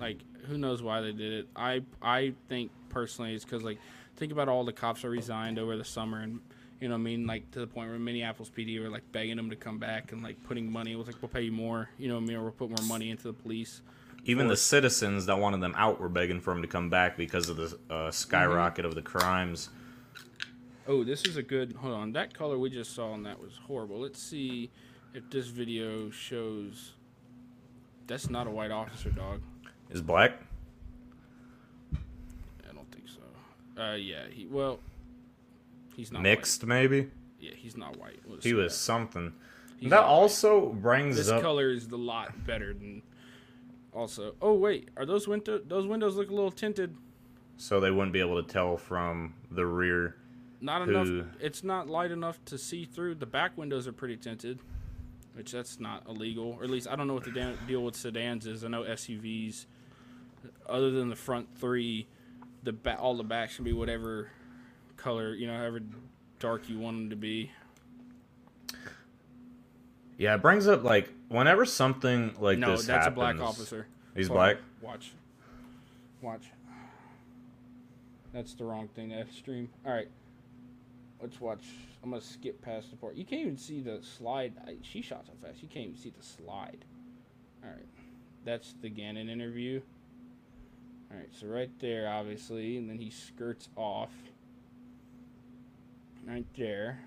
like who knows why they did it? I I think personally it's because like think about all the cops that resigned over the summer and you know I mean like to the point where Minneapolis PD were like begging them to come back and like putting money. It was like we'll pay you more. You know I mean? Or we'll put more money into the police. Even the citizens that wanted them out were begging for them to come back because of the uh, skyrocket of the crimes. Oh, this is a good. Hold on, that color we just saw and that was horrible. Let's see if this video shows. That's not a white officer, dog. Is black? I don't think so. Uh, yeah, he well, he's not Mixed, White. maybe? Yeah, he's not white. Let's He was that. something. He's that also brings This up. This color is a lot better than. Also, oh wait, are those window those windows look a little tinted? So they wouldn't be able to tell from the rear. Not Who- enough. It's not light enough to see through. The back windows are pretty tinted, which that's not illegal. Or at least I don't know what the deal with sedans is. I know SUVs, other than the front three, the ba- all the backs can be whatever color you know, however dark you want them to be. Yeah, it brings up like whenever something like no, this that's happens. a black officer. He's Hold on. black. Watch. Watch. That's the wrong thing to stream. All right. Let's watch. I'm gonna skip past the part. You can't even see the slide. I, she shot so fast. You can't even see the slide. All right. That's the Gannon interview. All right. So right there, obviously, and then he skirts off. Right there.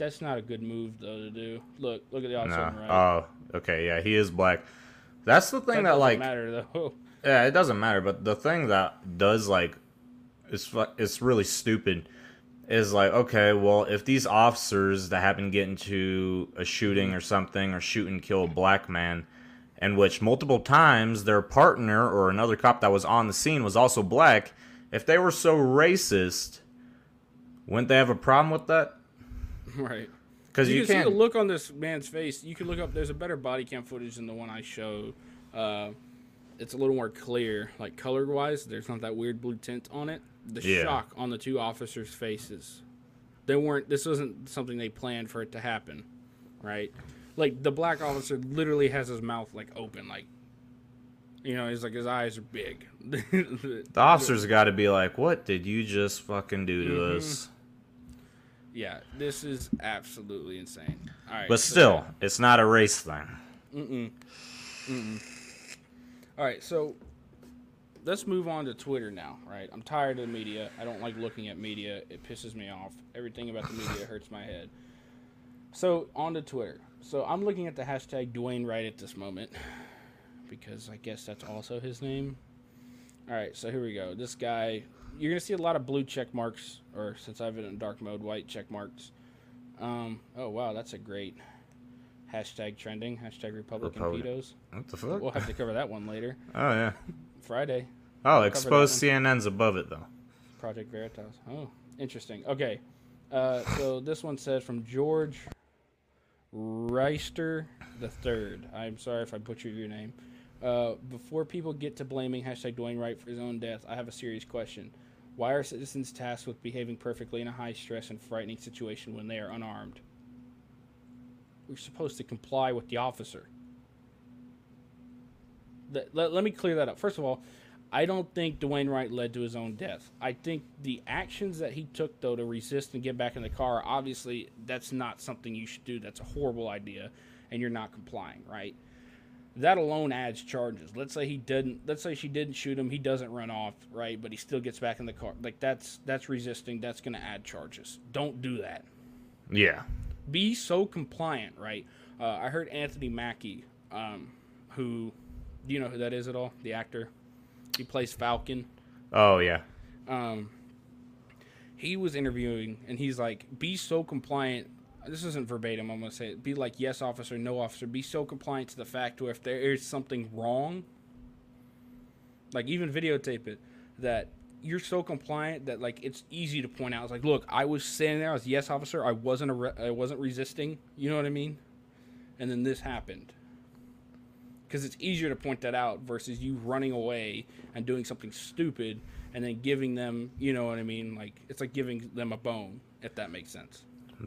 That's not a good move though to do. Look, look at the outside No. right. Oh, okay. Yeah, he is black. That's the thing that, doesn't like matter though. Yeah, it doesn't matter. But the thing that does like, it's it's really stupid. Is like okay, well, if these officers that happen to get into a shooting or something or shoot and kill a black man, and which multiple times their partner or another cop that was on the scene was also black, if they were so racist, wouldn't they have a problem with that? Right. Because You, you, can see the look on this man's face. You can look up. There's a better body cam footage than the one I showed. Uh, it's a little more clear, like color wise. There's not that weird blue tint on it. The Yeah. shock on the two officers' faces. They weren't. This wasn't something they planned for it to happen, right? Like the black officer literally has his mouth like open, like you know, he's like his eyes are big. the officers got to be like, "What did you just fucking do to Mhm. us?" Yeah, this is absolutely insane. All right, But so- still, it's not a race thing. Mm-mm. Mm-mm. All right, so let's move on to Twitter now, right? I'm tired of the media. I don't like looking at media. It pisses me off. Everything about the media hurts my head. So, on to Twitter. So, I'm looking at the hashtag Dwayne Wright at this moment because I guess that's also his name. All right, so here we go. This guy, you're going to see a lot of blue check marks, or since I've been in dark mode, white check marks. Um, oh, wow, that's a great hashtag trending. Hashtag Republican Republic- pedos. What the fuck? We'll have to cover that one later. Oh yeah. Friday, Oh, expose one. CNN's above it though. Project Veritas. Oh, interesting. Okay. Uh, so this one said from George Reister the third. I'm sorry if I butchered your name. Uh, before people get to blaming hashtag Dwayne Wright for his own death, I have a serious question. Why are citizens tasked with behaving perfectly in a high stress and frightening situation when they are unarmed? We're supposed to comply with the officer. Let, let, let me clear that up. First of all, I don't think Dwayne Wright led to his own death. I think the actions that he took, though, to resist and get back in the car, obviously, that's not something you should do. That's a horrible idea, and you're not complying, right? That alone adds charges. Let's say he didn't. Let's say she didn't shoot him. He doesn't run off, right? But he still gets back in the car. Like that's that's resisting. That's going to add charges. Don't do that Yeah. be so compliant, right? Uh, I heard Anthony Mackie, um, who, do you know who that is at all? The actor, he plays Falcon. Oh yeah. Um, he was interviewing and he's like, be so compliant. This isn't verbatim. I'm gonna say it. Be like, yes, officer, no, officer. Be so compliant to the fact where if there is something wrong, like even videotape it, that you're so compliant that like it's easy to point out. It's like, look, I was standing there. I was yes, officer. I wasn't a I wasn't resisting. You know what I mean? And then this happened because it's easier to point that out versus you running away and doing something stupid and then giving them, you know what I mean? Like it's like giving them a bone, if that makes sense.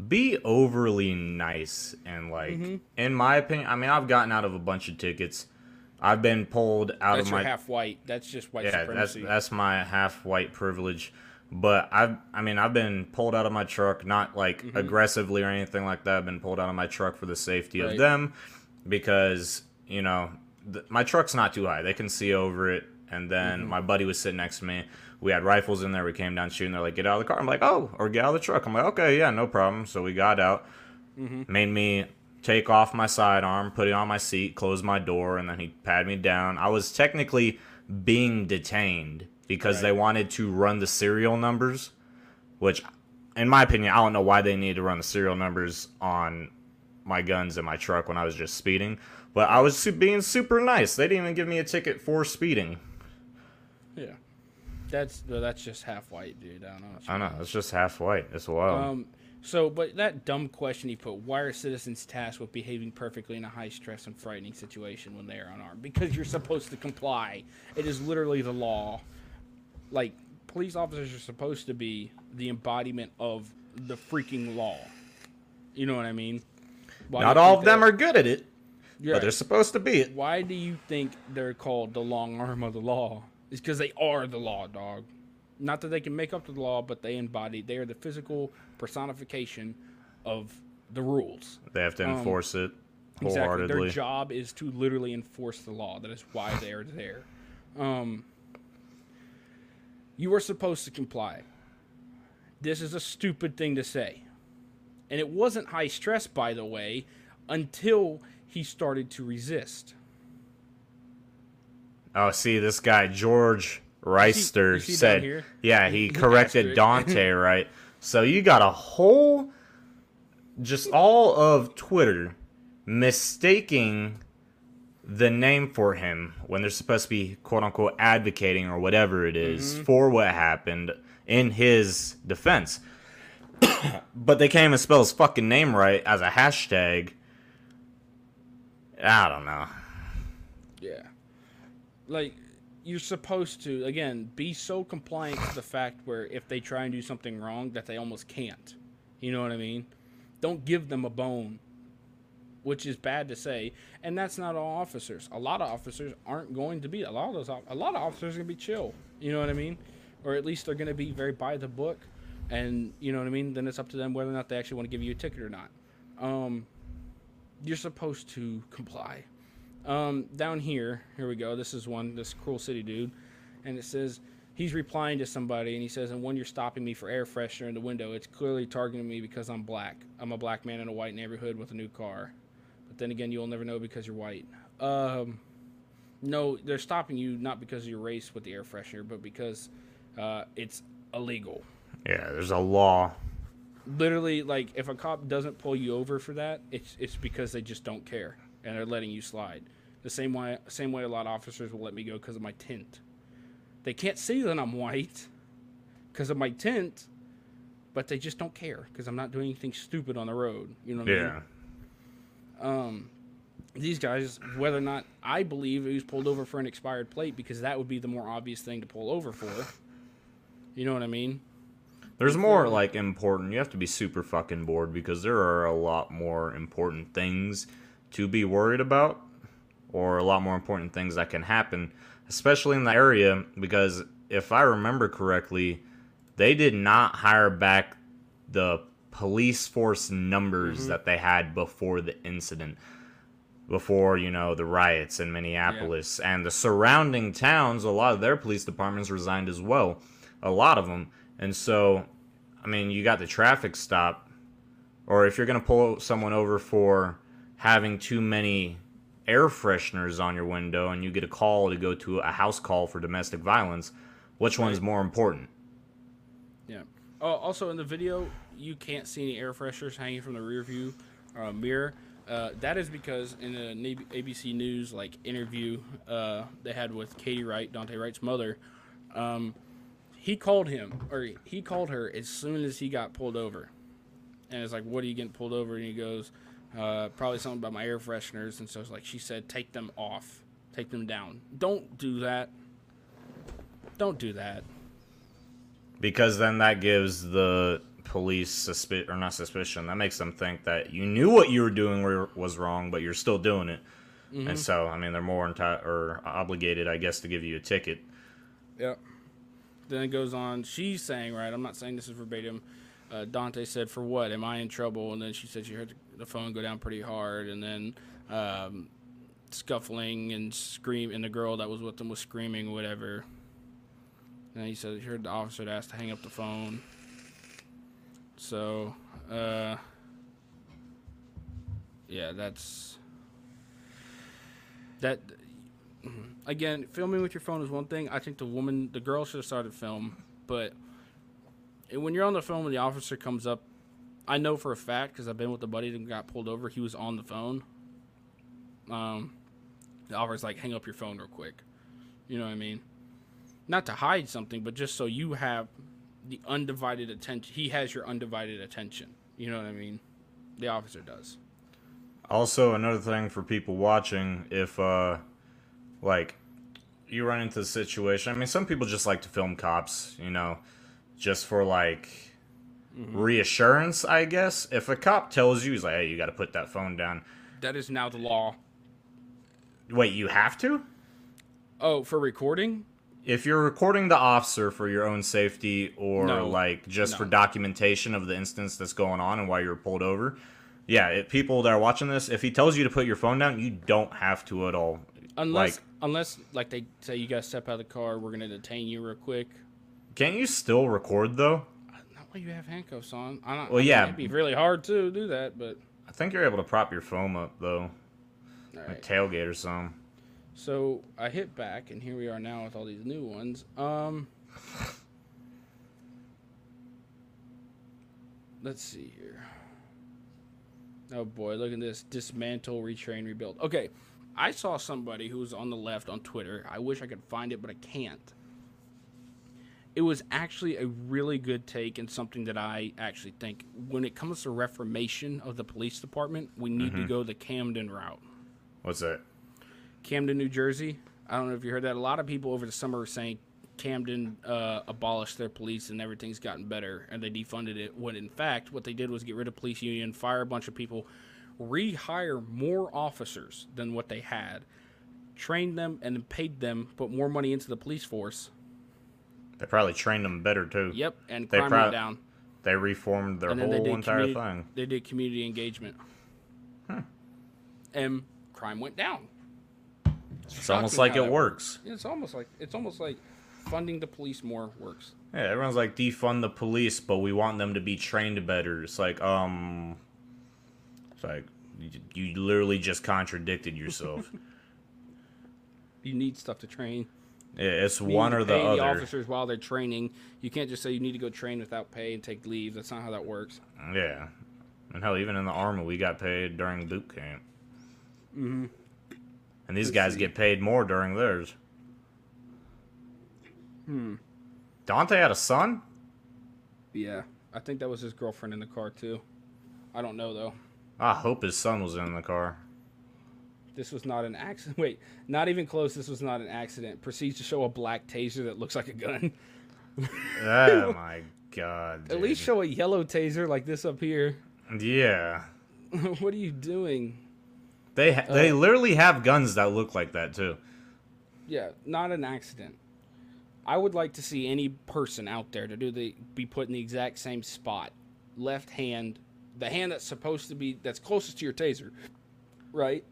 Be overly nice and like, Mm-hmm. in my opinion, I mean, I've gotten out of a bunch of tickets. I've been pulled out That's of my half white. That's just white yeah, that's supremacy. that's my half white privilege. But I've I mean I've been pulled out of my truck, not like aggressively or anything like that. I've been pulled out of my truck for the safety Right. of them, because you know th- my truck's not too high; they can see over it. And then my buddy was sitting next to me. We had rifles in there. We came down shooting. They're like, "Get out of the car." I'm like, "Oh," or "Get out of the truck." I'm like, "Okay, yeah, no problem." So we got out. Made me take off my sidearm, put it on my seat, close my door, and then he patted me down. I was technically being detained because they wanted to run the serial numbers, which, in my opinion, I don't know why they needed to run the serial numbers on my guns in my truck when I was just speeding. But I was being super nice. They didn't even give me a ticket for speeding. yeah. That's well, that's just half white, dude. I don't know. I know it's just half white. It's wild. Um, so, but that dumb question he put: Why are citizens tasked with behaving perfectly in a high stress and frightening situation when they are unarmed? Because you're supposed to comply. It is literally the law. Like police officers are supposed to be the embodiment of the freaking law. You know what I mean? Why Not all of them that- are good at it, Yeah. but they're supposed to be it. Why do you think they're called the long arm of the law? It's because they are the law, dog. Not that they can make up the law, but they embody. They are the physical personification of the rules. They have to Um, enforce it Exactly. Their job is to literally enforce the law. That is why they are there. Um, you are supposed to comply. This is a stupid thing to say. And it wasn't high stress, by the way, until he started to resist. Oh, see, this guy George Reister said, yeah, he He corrected. Daunte, right? So you got a whole, just all of Twitter mistaking the name for him when they're supposed to be quote unquote advocating or whatever it is Mm-hmm. for what happened in his defense. but they can't even spell his fucking name right as a hashtag. I don't know. Yeah. Like you're supposed to again be so compliant to the fact where if they try and do something wrong that they almost can't. You know what I mean? Don't give them a bone. Which is bad to say, and that's not all officers. A lot of officers aren't going to be. A lot of those. A lot of officers are gonna be chill. You know what I mean? Or at least they're gonna be very by the book, and you know what I mean. Then it's up to them whether or not they actually want to give you a ticket or not. Um, you're supposed to comply. Um, down here, here we go. This is one, this Cruel City dude. And it says, he's replying to somebody, and he says, and when you're stopping me for air freshener in the window, it's clearly targeting me because I'm black. I'm a black man in a white neighborhood with a new car. But then again, you'll never know because you're white. Um, no, they're stopping you not because of your race with the air freshener, but because uh, it's illegal. Yeah, there's a law. Literally, like if a cop doesn't pull you over for that, it's it's because they just don't care and they're letting you slide. The same way, same way a lot of officers will let me go because of my tint. They can't see that I'm white because of my tint, but they just don't care because I'm not doing anything stupid on the road. You know what I mean? Yeah. um, these guys, whether or not I believe he was pulled over for an expired plate, because that would be the more obvious thing to pull over for. You know what I mean? There's more like important. You have to be super fucking bored because there are a lot more important things to be worried about, or a lot more important things that can happen, especially in the area. Because if I remember correctly, they did not hire back the police force numbers mm-hmm. that they had before the incident before you know the riots in Minneapolis and the surrounding towns. A lot of their police departments resigned as well, a lot of them. And so, I mean, you got the traffic stop, or if you're gonna pull someone over for having too many air fresheners on your window, and you get a call to go to a house call for domestic violence, which one's more important? Yeah. Oh, also in the video, you can't see any air fresheners hanging from the rear view uh, mirror. Uh, that is because in an ABC News like interview uh, they had with Katie Wright, Daunte Wright's mother, um, he called him or he called her as soon as he got pulled over, and it's like, "What are you getting pulled over?" And he goes, uh, "Probably something about my air fresheners." And so it's like she said, "Take them off, take them down. Don't do that. Don't do that." because then that gives the police suspi- or not suspicion that makes them think that you knew what you were doing was wrong but you're still doing it and so i mean they're more enti- or obligated i guess to give you a ticket Yep. Then it goes on. She's saying, right? I'm not saying this is verbatim. Uh, Daunte said, "For what? Am I in trouble?" And then she said she heard the phone go down pretty hard, and then um, scuffling and scream, and the girl that was with them was screaming, whatever. And he said he heard the officer asked to hang up the phone. So, uh, yeah, that's that again, filming with your phone is one thing. I think the woman, the girl, should have started film. But when you're on the phone and the officer comes up, I know for a fact because I've been with a buddy that got pulled over. He was on the phone. Um, the officer's like, "Hang up your phone real quick." You know what I mean? Not to hide something, but just so you have the undivided attention. He has your undivided attention. You know what I mean? The officer does. Also, another thing for people watching, if uh, like you run into the situation, I mean, some people just like to film cops, you know, just for like mm-hmm. reassurance, I guess. If a cop tells you, he's like, "Hey, you got to put that phone down." That is now the law. Wait, you have to? Oh, for recording? If you're recording the officer for your own safety or No. like just for documentation of the instance that's going on and why you were pulled over, yeah, if people that are watching this, if he tells you to put your phone down, you don't have to at all. Unless, like, unless like they say you gotta step out of the car, we're gonna detain you real quick. Can't you still record though? Not while you have handcuffs on. I don't. Well, I yeah. it'd be really hard to do that, but I think you're able to prop your phone up though, all like tailgate or something. So I hit back, and here we are now with all these new ones. Um, let's see here. Oh boy, look at this: dismantle, retrain, rebuild. Okay, I saw somebody who was on the left on Twitter. I wish I could find it, but I can't. It was actually a really good take and something that I actually think when it comes to reformation of the police department, we need to go the Camden route. What's that? Camden, New Jersey. I don't know if you heard that. A lot of people over the summer were saying Camden uh, abolished their police and everything's gotten better, and they defunded it. When in fact, what they did was get rid of police union, fire a bunch of people, rehire more officers than what they had, train them and then paid them, put more money into the police force. They probably trained them better too. Yep, and They went down. They reformed their whole entire thing. They did community engagement, and crime went down. It's almost like it that works. It's almost like it's almost like funding the police more works. Yeah, everyone's like defund the police, but we want them to be trained better. It's like, um, it's like you, you literally just contradicted yourself. You need stuff to train. Yeah, it's You one or the other. The officers while they're training. You can't just say you need to go train without pay and take leave. That's not how that works. Yeah, and hell, even in the army, we got paid during boot camp. Mm-hmm. And these Let's guys see. get paid more during theirs. Hmm. Daunte had a son. Yeah, I think that was his girlfriend in the car too. I don't know though. I hope his son was in the car. This was not an accident. Wait, not even close. This was not an accident. Proceeds to show a black taser that looks like a gun. oh my god! At least show a yellow taser like this up here. yeah. what are you doing? They ha- they uh, literally have guns that look like that too. Yeah, not an accident. I would like to see any person out there to do the be put in the exact same spot, left hand, the hand that's supposed to be that's closest to your taser, right?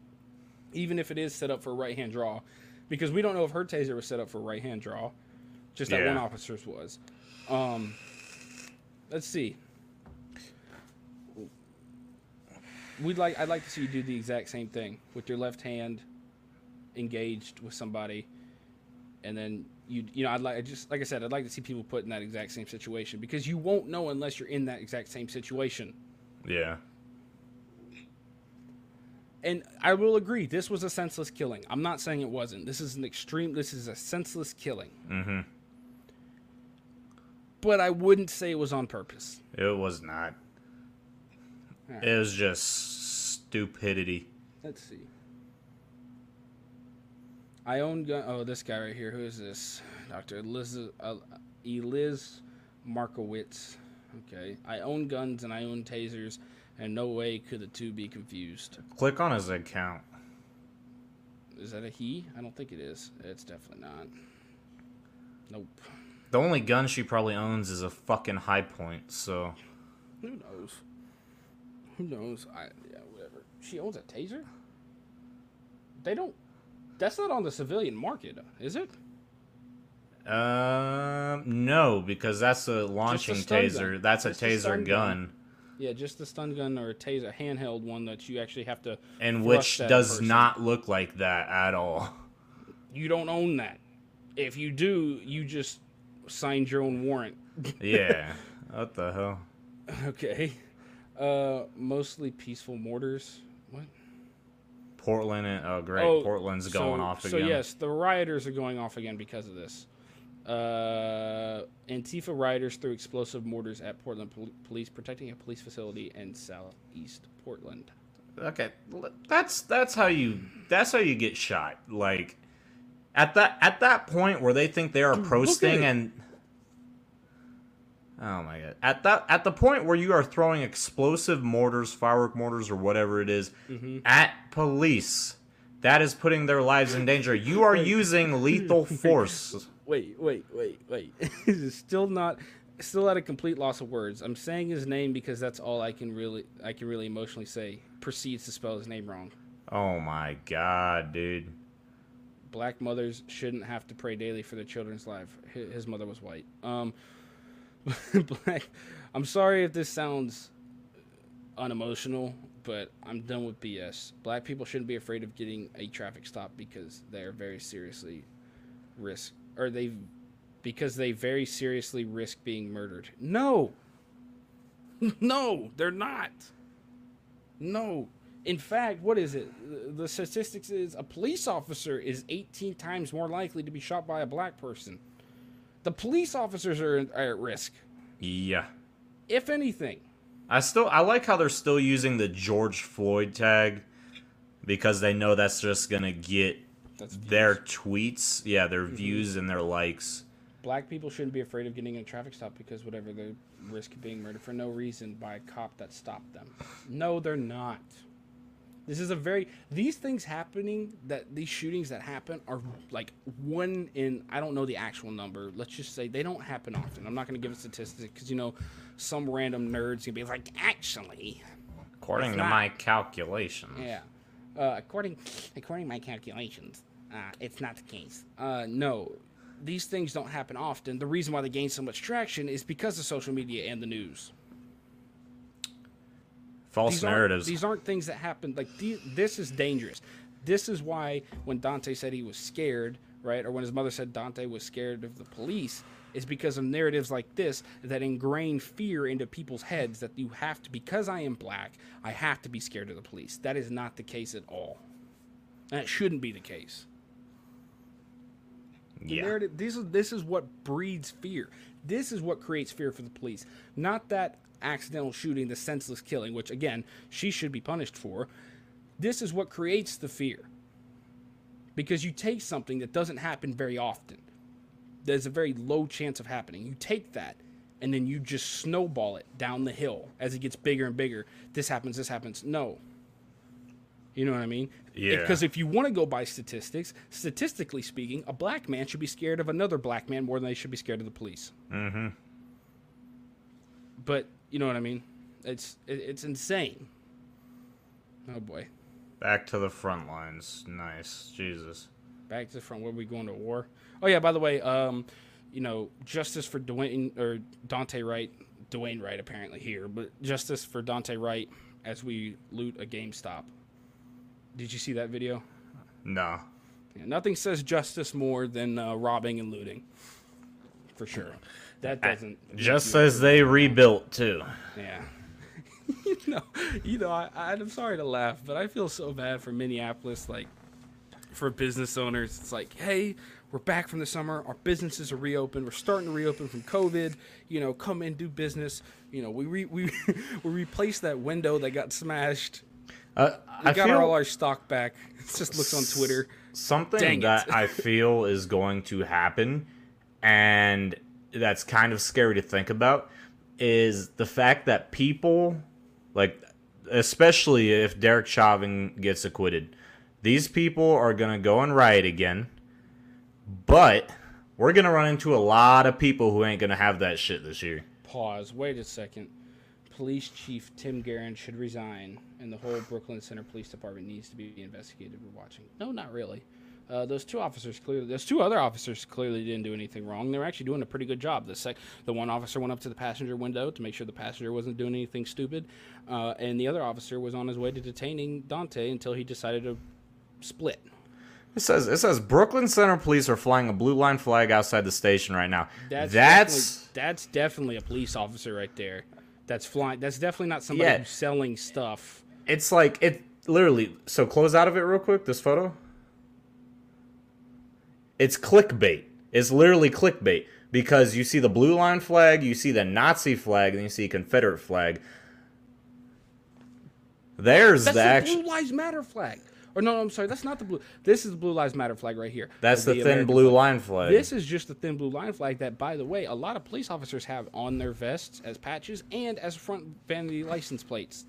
Even if it is set up for a right hand draw, because we don't know if her taser was set up for a right hand draw, just that one officer's was. Um, let's see. We'd like I'd like to see you do the exact same thing with your left hand engaged with somebody and then you you know I'd like I just like I said I'd like to see people put in that exact same situation because you won't know unless you're in that exact same situation. Yeah. And I will agree, this was a senseless killing. I'm not saying it wasn't. This is an extreme. This is a senseless killing. Mm-hmm. But I wouldn't say it was on purpose. It was not. Alright. It was just stupidity. Let's see. I own gun. Oh, this guy right here. Who is this? Doctor Eliz uh, Eliz Markowitz. Okay. I own guns and I own tasers, and no way could the two be confused. Click on his account. Is that a he? I don't think it is. It's definitely not. Nope. The only gun she probably owns is a fucking Hi-Point, so Who knows? Who knows? I yeah, whatever. She owns a taser. They don't. That's not on the civilian market, is it? um no, because that's a launching stun taser. gun. That's a Just a taser stun gun, gun. Yeah, just the stun gun or a taser, handheld one that you actually have to. and which does person. not look like that at all. You don't own that. If you do, you just signed your own warrant. Yeah. what the hell? okay. Uh, mostly peaceful mortars. What? Portland and oh great, Oh, Portland's going so, off So yes, the rioters are going off again because of this. Uh, Antifa rioters threw explosive mortars at Portland pol- police, protecting a police facility in southeast Portland. Okay, that's that's how you that's how you get shot. Like at that at that point where they think they are Dude, pro-sting and oh my god, at that at the point where you are throwing explosive mortars, firework mortars, or whatever it is, Mm-hmm. at police, that is putting their lives in danger. You are using lethal force. Wait, wait, wait, wait. It's still not, still at a complete loss of words. I'm saying his name because that's all I can really, I can really emotionally say. Proceeds to spell his name wrong. Oh my god, dude. Black mothers shouldn't have to pray daily for their children's life. His mother was white. Um, black. I'm sorry if this sounds unemotional, but I'm done with BS. Black people shouldn't be afraid of getting a traffic stop because they are very seriously risk, or they, because they very seriously risk being murdered. No. no, they're not. No. In fact, what is it? The- statistics is a police officer is 18 times more likely to be shot by a black person. The police officers are, are at risk, Yeah. if anything. I still I like how they're still using the George Floyd tag because they know that's just gonna get That's their tweets, yeah, their views and their likes. black people shouldn't be afraid of getting in a traffic stop because whatever they risk being murdered for no reason by a cop that stopped them. No, they're not. This is a very these things happening that these shootings that happen are like one in I don't know the actual number. Let's just say they don't happen often. I'm not going to give a statistic because you know some random nerds gonna be like actually According to not. my calculations. yeah. Uh, according according to my calculations, uh, it's not the case. Uh, no, these things don't happen often. The reason why they gain so much traction is because of social media and the news. False These aren't, narratives. these aren't things that happen. Like the, this is dangerous. This is why when Daunte said he was scared, right, or when his mother said Daunte was scared of the police, is because of narratives like this that ingrain fear into people's heads that you have to. Because I am black, I have to be scared of the police. That is not the case at all. That shouldn't be the case. The yeah. narrative this is this is what breeds fear. This is what creates fear for the police. Not that accidental shooting, the senseless killing, which again, she should be punished for. This is what creates the fear. Because you take something that doesn't happen very often. There's a very low chance of happening. You take that and then you just snowball it down the hill as it gets bigger and bigger. This happens, this happens. No. You know what I mean? Yeah. Because if you want to go by statistics, statistically speaking, a black man should be scared of another black man more than they should be scared of the police. Mm-hmm. But you know what I mean? It's it, it's insane. Oh boy. Back to the front lines. Nice. Jesus. Back to the front. Where we going to war? Oh yeah. By the way, um, you know, justice for Dwayne or Daunte Wright, Dwayne Wright apparently here, but justice for Daunte Wright as we loot a GameStop. Did you see that video? No. Yeah, nothing says justice more than uh, robbing and looting. For sure. That doesn't. Just make says they rebuilt too. Yeah. you know, you know. I, I'm sorry to laugh, but I feel so bad for Minneapolis. Like, for business owners, it's like, hey, we're back from the summer. Our businesses are reopened. We're starting to reopen from COVID. You know, come in, do business. You know, we re- we we replaced that window that got smashed. Uh, We I got feel all our stock back. It just looks on Twitter. something Dang that I feel is going to happen, and that's kind of scary to think about, is the fact that people, like, especially if Derek Chauvin gets acquitted, these people are going to go and riot again, but we're going to run into a lot of people who ain't going to have that shit this year. Pause. Wait a second. Police Chief Tim Guerin should resign, and the whole Brooklyn Center Police Department needs to be investigated. We're watching. No, not really. Uh, those two officers clearly, those two other officers clearly didn't do anything wrong. They were actually doing a pretty good job. The sec, the one officer went up to the passenger window to make sure the passenger wasn't doing anything stupid, uh, and the other officer was on his way to detaining Daunte until he decided to split. It says it says Brooklyn Center Police are flying a blue line flag outside the station right now. That's That's definitely, that's definitely a police officer right there. That's flying. That's definitely not somebody Yeah. who's selling stuff. it's like it literally so close out of it real quick this photo it's clickbait it's literally clickbait because you see the blue line flag you see the nazi flag and you see confederate flag there's That's the the action Blue Lives Matter flag. Or no, I'm sorry, that's not the blue. This is the Blue Lives Matter flag right here. that's Or the, thin American blue flag. line flag This is just the thin blue line flag that, by the way, a lot of police officers have on their vests as patches and as front vanity license plates.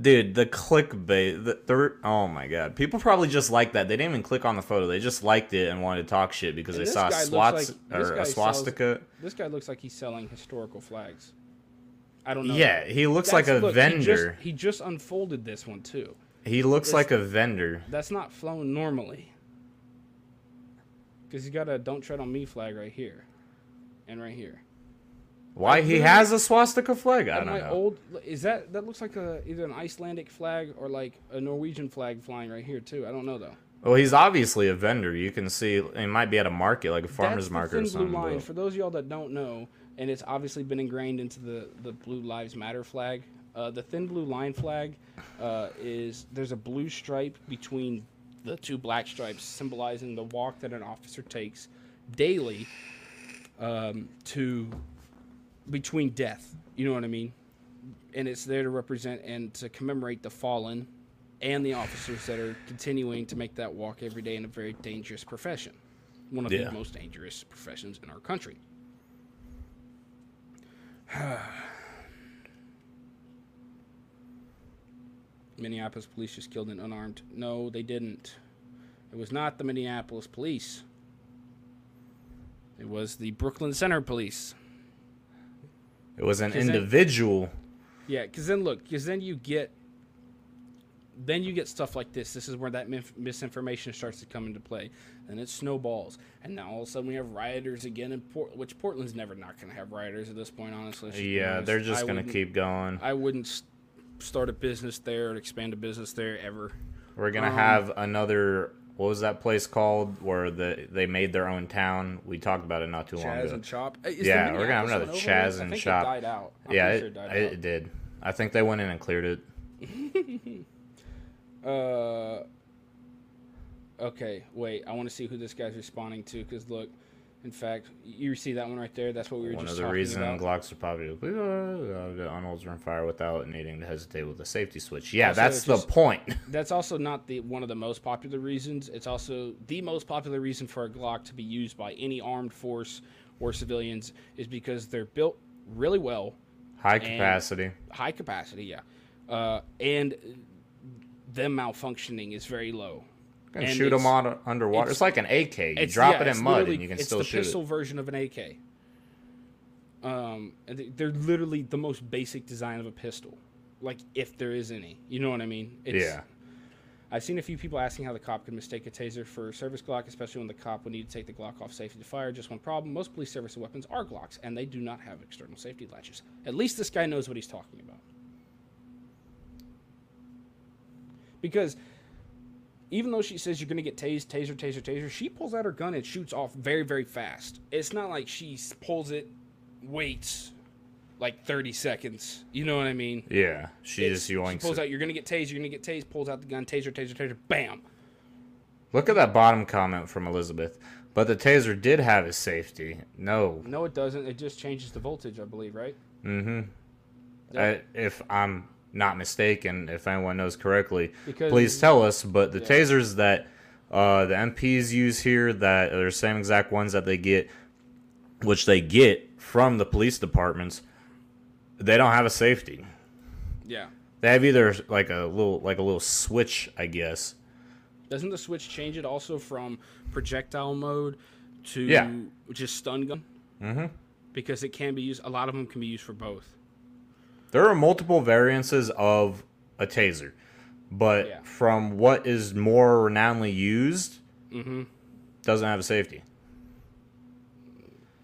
dude the clickbait the third oh my god people probably just like that they didn't even click on the photo they just liked it and wanted to talk shit because And they saw a swats like- or a sells- swastika This guy looks like he's selling historical flags. I don't know. yeah he looks like a That's- look, vendor He just, he just unfolded this one too. He looks like a vendor. That's not flown normally. Because he's got a "Don't Tread on Me" flag right here, and right here. Why he has a swastika flag? I don't my know. old is that that looks like a either an Icelandic flag or like a Norwegian flag flying right here too. I don't know though. well, he's obviously a vendor. You can see he might be at a market, like a farmer's That's market the or thin something. blue line. but- For those of y'all that don't know, and it's obviously been ingrained into the the Blue Lives Matter flag. Uh, the thin blue line flag uh, is there's a blue stripe between the two black stripes, symbolizing the walk that an officer takes daily um, to between death. You know what I mean? And it's there to represent and to commemorate the fallen and the officers that are continuing to make that walk every day in a very dangerous profession. One of Yeah. the most dangerous professions in our country. Minneapolis police just killed an unarmed. No, they didn't. It was not the Minneapolis police. It was the Brooklyn Center police. It was an 'Cause then- individual. Yeah, because then look, because then you get, then you get stuff like this. This is where that mis- misinformation starts to come into play, and it snowballs. And now all of a sudden we have rioters again in Port, which Portland's never not going to have rioters at this point. Honestly, let's just be Yeah, honest. they're just gonna keep going. I wouldn't start a business there or expand a business there ever. We're gonna um, have another. What was that place called where the they made their own town? We talked about it not too long ago. Chaz and Chop. Uh, Is Yeah, we're gonna have another Chaz and I think Chop. It died out. I'm yeah, it, sure it died it, out. did. I think they went in and cleared it. Uh, okay, wait. I want to see who this guy's responding to. Because look, in fact, you see that one right there. That's what we were One just of the talking reasons. Glocks are popular. Uh, The Arnold's run fire without needing to hesitate with a safety switch. Yeah, Also, that's just- the point. That's also not the one of the most popular reasons. It's also the most popular reason for a Glock to be used by any armed force or civilians is because they're built really well, High capacity. high capacity, yeah, uh, and them malfunctioning is very low. And shoot them on underwater. It's, it's- like an AK. You drop yeah, it in mud and you can still shoot. it's the pistol it. version of an AK. Um, they- they're literally the most basic design of a pistol, like if there is any. You know what I mean? It's, Yeah. I've seen a few people asking how the cop could mistake a taser for a service Glock, especially when the cop would need to take the Glock off safety to fire. Just one problem: most police service weapons are Glocks, and they do not have external safety latches. At least this guy knows what he's talking about. Because even though she says you're gonna get tased, taser, taser, taser, she pulls out her gun and shoots off very, very fast. It's not like she pulls it, waits like 30 seconds. You know what I mean? Yeah, she just She yoinks pulls it. out. You're gonna get tased. You're gonna get tased. Pulls out the gun. Taser, taser, taser. Bam. Look at that bottom comment from Elizabeth. But the taser did have its safety. No. No, it doesn't. It just changes the voltage, I believe, right? Mm-hmm. Yeah. I, if I'm not mistaken, if anyone knows correctly, Because- please tell us. But the Yeah. tasers that uh, the MPs use here, that are the same exact ones that they get, which they get from the police departments, they don't have a safety. Yeah. They have either like a little like a little switch, I guess. Doesn't the switch change it also from projectile mode to Yeah. just stun gun? Mm-hmm. Because it can be used. A lot of them can be used for both. There are multiple variances of a taser, but Yeah. from what is more renownedly used, Mm-hmm. doesn't have a safety.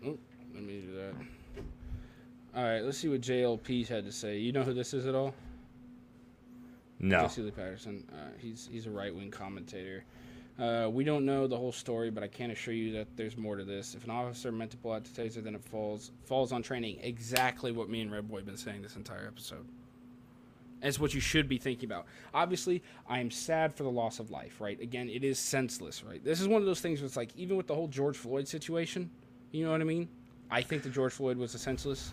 Let me do that. All right, let's see what JLP's had to say. You know who this is at all? No. Jesse Lee Peterson. Uh, he's he's a right wing commentator. Uh, we don't know the whole story, but I can assure you that there's more to this. If an officer meant to pull out the taser, then it falls falls on training. Exactly what me and Red Boy have been saying this entire episode. It's what you should be thinking about. Obviously, I am sad for the loss of life. Right? Again, it is senseless. Right? This is one of those things where it's like even with the whole George Floyd situation. You know what I mean? I think that George Floyd was a senseless,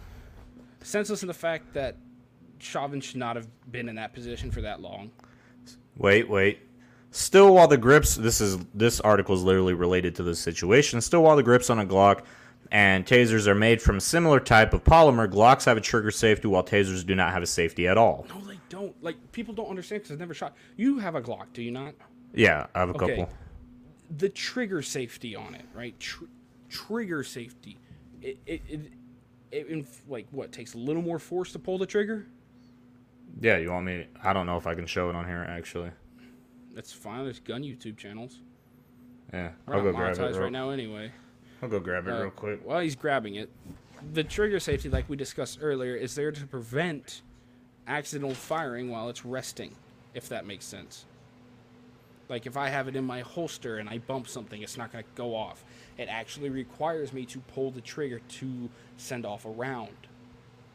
senseless in the fact that Chauvin should not have been in that position for that long. Wait, wait. Still, while the grips, this is this article is literally related to this situation. Still, while the grips on a Glock and tasers are made from a similar type of polymer, Glocks have a trigger safety, while tasers do not have a safety at all. No, they don't. Like people don't understand because I've never shot. You have a Glock, do you not? Yeah, I have a Okay. couple. The trigger safety on it, right? Tr- trigger safety. It, it, it, it inf- like what takes a little more force to pull the trigger. Yeah, you want me? I don't know if I can show it on here actually. That's fine. There's gun YouTube channels. Yeah, We're I'll go grab it. Real, right now anyway. I'll go grab it Uh, real quick. While he's grabbing it, the trigger safety, like we discussed earlier, is there to prevent accidental firing while it's resting, if that makes sense. Like if I have it in my holster and I bump something, it's not going to go off. It actually requires me to pull the trigger to send off a round.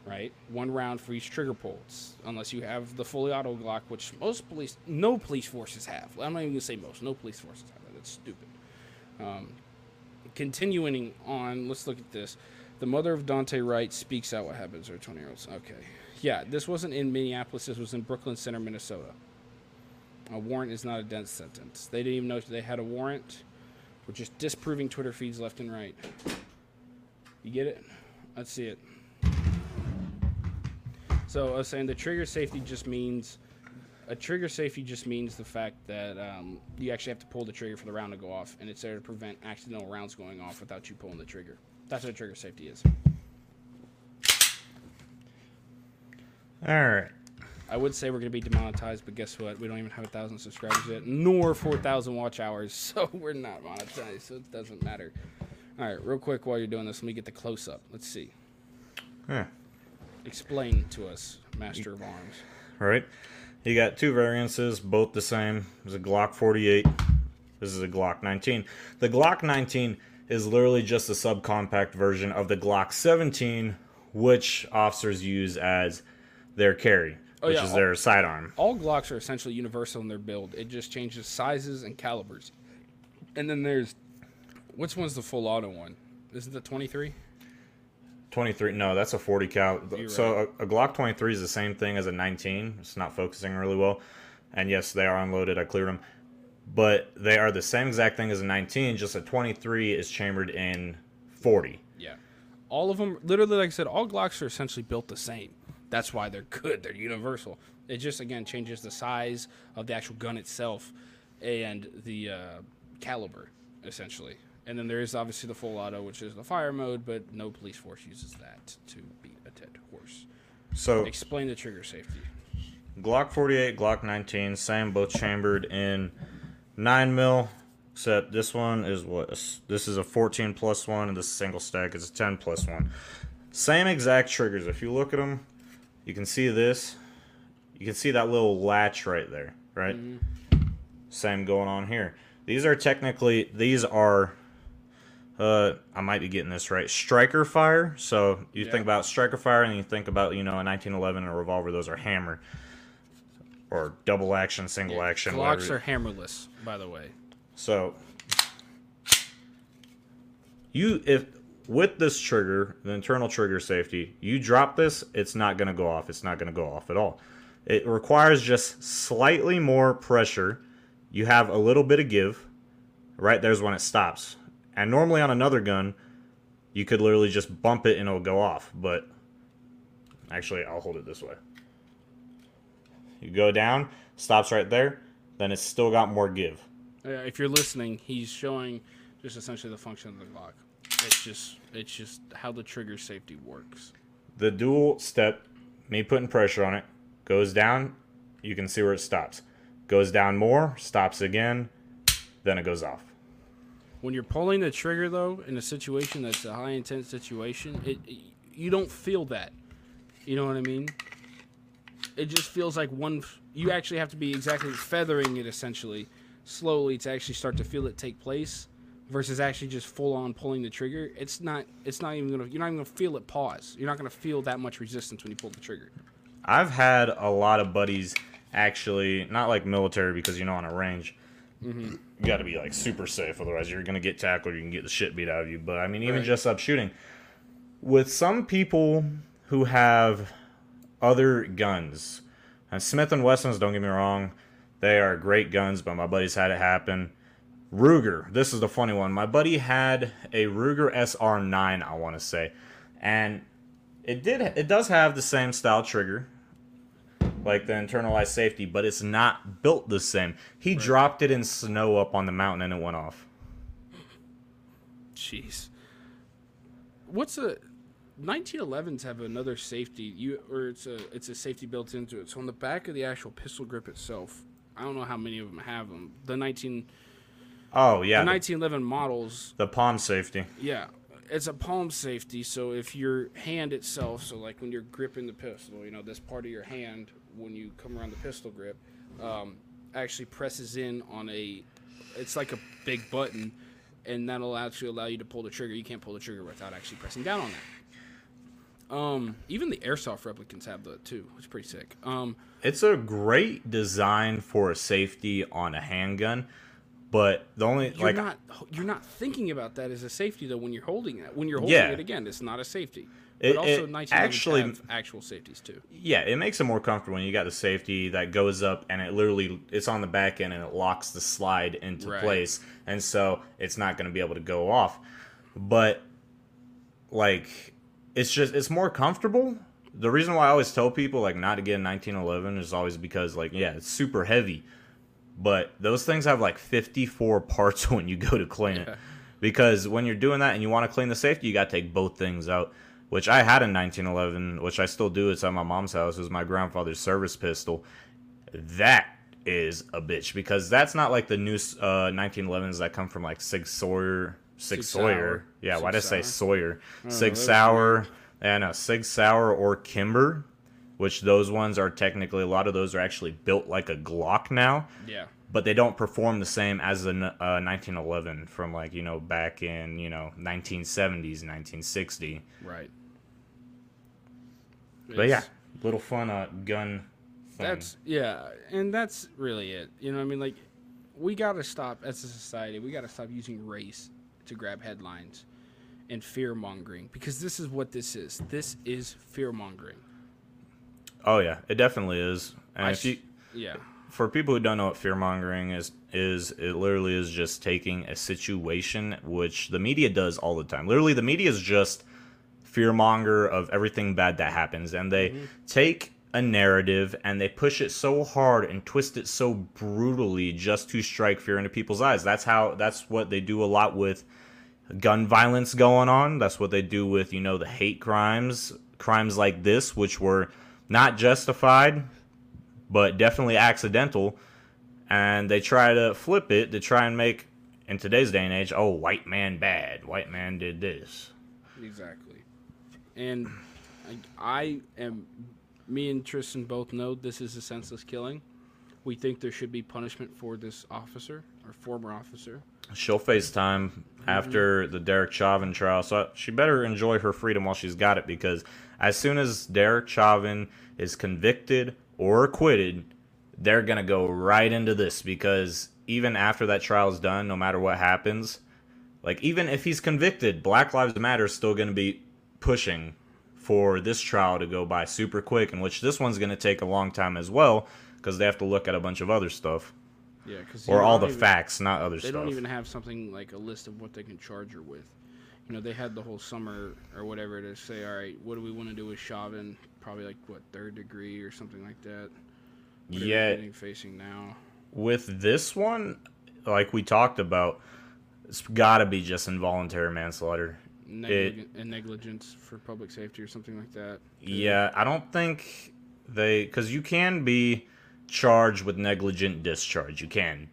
Right, one round for each trigger pull, unless you have the fully auto Glock, which most police, no police forces have. I'm not even gonna say most. No police forces have that. That's stupid. Um, continuing on, let's look at this. The mother of Daunte Wright speaks out what happens to her 20 year olds. Okay. Yeah, this wasn't in Minneapolis. This was in Brooklyn Center, Minnesota. A warrant is not a death sentence. They didn't even know they had a warrant. We're just disproving Twitter feeds left and right. You get it? Let's see it. So I was saying the trigger safety just means a trigger safety just means the fact that um, you actually have to pull the trigger for the round to go off, and it's there to prevent accidental rounds going off without you pulling the trigger. That's what a trigger safety is. All right. I would say we're going to be demonetized, but guess what? We don't even have a thousand subscribers yet, nor four thousand watch hours, so we're not monetized. So it doesn't matter. All right, real quick while you're doing this, let me get the close up. Let's see. Yeah. Explain to us, Master of Arms. All right. You got two variances, both the same. There's a Glock 48. This is a Glock 19. The Glock 19 is literally just a subcompact version of the Glock 17, which officers use as their carry, Oh, which yeah, is all- their sidearm. All Glocks are essentially universal in their build. It just changes sizes and calibers. And then there's which one's the full auto one? Is it the 23? 23. No, that's a 40 cal. You're So a, a Glock 23 is the same thing as a 19. It's not focusing really well. And yes, they are unloaded. I cleared them. But they are the same exact thing as a 19, just a 23 is chambered in 40. Yeah. All of them, literally, like I said, all Glocks are essentially built the same. That's why they're good. They're universal. It just, again, changes the size of the actual gun itself and the uh, caliber, essentially. And then there is obviously the full auto, which is the fire mode, but no police force uses that to beat a dead horse. So Explain the trigger safety. Glock 48, Glock 19, same, both chambered in 9 mil. Except this one is what? This is a 14 plus one, and this single stack is a 10 plus one. Same exact triggers. If you look at them, you can see this. You can see that little latch right there, right? Mm-hmm. Same going on here. These are technically these are uh I might be getting this right. Striker fire. So you Yeah. think about striker fire and you think about, you know, a 1911 and a revolver, those are hammer or double action, single action. Glocks whatever. are hammerless, by the way. So you if with this trigger, the internal trigger safety, you drop this, it's not going to go off. It's not going to go off at all. It requires just slightly more pressure. You have a little bit of give. Right there's when it stops. And normally on another gun, you could literally just bump it and it'll go off, but actually I'll hold it this way. You go down, stops right there, then it's still got more give. Uh, if you're listening, he's showing just essentially the function of the Glock. It's just it's just how the trigger safety works. the dual step, me putting pressure on it, goes down, you can see where it stops. Goes down more, stops again, then it goes off. When you're pulling the trigger though, in a situation that's a high intense situation, it, it you don't feel that. You know what I mean? It just feels like one. You actually have to be exactly feathering it essentially, slowly to actually start to feel it take place, versus actually just full on pulling the trigger. It's not. It's not even gonna. You're not even gonna feel it pause. You're not gonna feel that much resistance when you pull the trigger. I've had a lot of buddies actually, not like military because you know on a range, you got to be like super safe, otherwise you're gonna get tackled. You can get the shit beat out of you. But I mean, even Right. just up shooting, with some people who have other guns, and Smith and Wessons, don't get me wrong, they are great guns. But my buddies had it happen. Ruger. This is the funny one. My buddy had a Ruger SR9, I want to say, and it did. It does have the same style trigger, like the internalized safety, but it's not built the same. He dropped it in snow up on the mountain and it went off. Jeez. What's a 1911s have another safety you or it's a it's a safety built into it. So on the back of the actual pistol grip itself, I don't know how many of them have them. The 19 Oh yeah, the the, 1911 models, the palm safety. yeah, it's a palm safety. So if your hand itself, so like when you're gripping the pistol, you know this part of your hand when you come around the pistol grip, um, actually presses in on a, it's like a big button, and that'll actually allow you to pull the trigger. You can't pull the trigger without actually pressing down on that. Um, even the airsoft replicants have that too, It's pretty sick. Um, It's a great design for a safety on a handgun, but the only you're like not you're not thinking about that as a safety though when you're holding it. When you're holding Yeah. it again, it's not a safety. But It- also, it 1911s actually- have actual safeties too. yeah, it makes it more comfortable when you got the safety that goes up and it literally it's on the back end and it locks the slide into Right. place, and so it's not going to be able to go off. But like, it's just it's more comfortable. The reason why I always tell people like not to get a 1911 is always because like yeah, it's super heavy, but those things have like 54 parts when you go to clean it. Because when you're doing that and you want to clean the safety, you got to take both things out. Which I had in 1911, which I still do. It's at my mom's house. It was my grandfather's service pistol. That is a bitch because that's not like the new uh, 1911s that come from like Sig Sawyer. Sig, Sig Sawyer. Sauer. Yeah, Sig why did I say? Sawyer? Sig Sauer. And a Sig Sauer or Kimber, which those ones are technically, a lot of those are actually built like a Glock now Yeah. but they don't perform the same as a n- uh, 1911 from like you know back in you know 1970s 1960 Right. But yeah little fun uh, gun thing. That's yeah, and that's really it. You know, what I mean, like, we gotta stop as a society. We gotta stop using race to grab headlines and fear mongering because this is what this is. This is fear mongering. oh yeah it definitely is and I if you yeah, for people who don't know what fear mongering is is it literally is just taking a situation which the media does all the time literally the media is just fear monger of everything bad that happens and they mm-hmm. take a narrative and they push it so hard and twist it so brutally just to strike fear into people's eyes that's how that's what they do a lot with gun violence going on that's what they do with you know the hate crimes crimes like this which were not justified but definitely accidental. And they try to flip it to try and make, in today's day and age, oh, white man bad. White man did this. exactly. And I, I am, me and Tristan both know this is a senseless killing, we think there should be punishment for this officer or former officer. She'll face time after the Derek Chauvin trial, so she better enjoy her freedom while she's got it because as soon as Derek Chauvin is convicted or acquitted, they're going to go right into this because even after that trial is done, no matter what happens, like even if he's convicted, Black Lives Matter is still going to be pushing for this trial to go by super quick, in which this one's going to take a long time as well because they have to look at a bunch of other stuff. Yeah, because or all the even, facts, not other they stuff. They don't even have something like a list of what they can charge her with. You know, they had the whole summer or whatever to say, all right, what do we want to do with Chauvin? Probably like what third degree or something like that. Yeah. Facing now. With this one, like we talked about, it's got to be just involuntary manslaughter. It, and negligence for public safety or something like that. Yeah, I don't think they because you can be charged with negligent discharge. You can.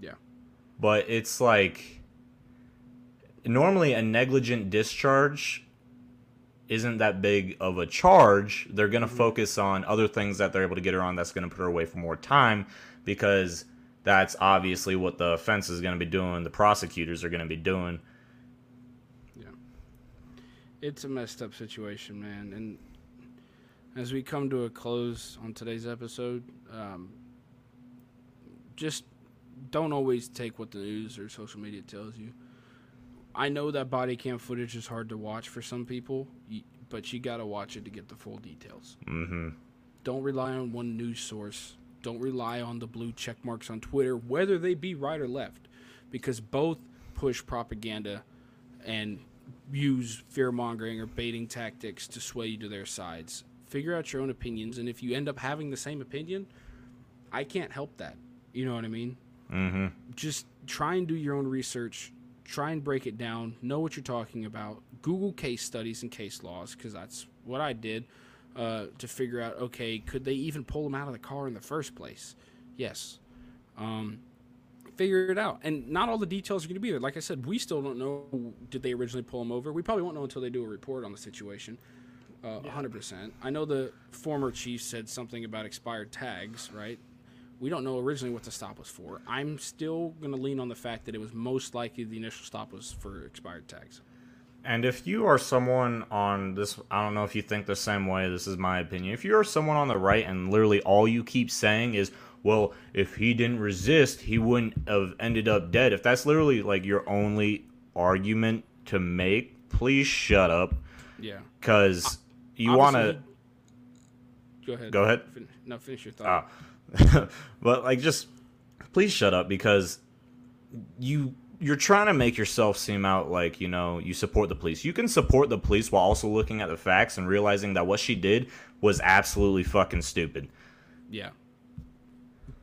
Yeah. But it's like normally a negligent discharge isn't that big of a charge. They're going to mm-hmm. focus on other things that they're able to get her on that's going to put her away for more time because that's obviously what the offense is going to be doing. The prosecutors are going to be doing. It's a messed up situation, man. And as we come to a close on today's episode, um, just don't always take what the news or social media tells you. I know that body cam footage is hard to watch for some people, but you got to watch it to get the full details. Mm-hmm. Don't rely on one news source. Don't rely on the blue check marks on Twitter, whether they be right or left, because both push propaganda and use fear mongering or baiting tactics to sway you to their sides figure out your own opinions, and if you end up having the same opinion, I can't help that. You know what I mean? Mm-hmm. Just try and do your own research. Try and break it down. Know what you're talking about. Google case studies and case laws because that's what I did uh, to figure out. Okay, could they even pull him out of the car in the first place? Yes. Um, figure it out. And not all the details are going to be there. Like I said, we still don't know. Did they originally pull him over? We probably won't know until they do a report on the situation. Uh, yeah. 100%. I know the former chief said something about expired tags, right? We don't know originally what the stop was for. I'm still going to lean on the fact that it was most likely the initial stop was for expired tags. And if you are someone on this, I don't know if you think the same way, this is my opinion. If you're someone on the right and literally all you keep saying is, well, if he didn't resist, he wouldn't have ended up dead. If that's literally like your only argument to make, please shut up. Yeah. Because you want to go ahead. Go ahead. Fin- no, finish your thought. Oh. but like, just please shut up because you you're trying to make yourself seem out like you know you support the police. You can support the police while also looking at the facts and realizing that what she did was absolutely fucking stupid. Yeah.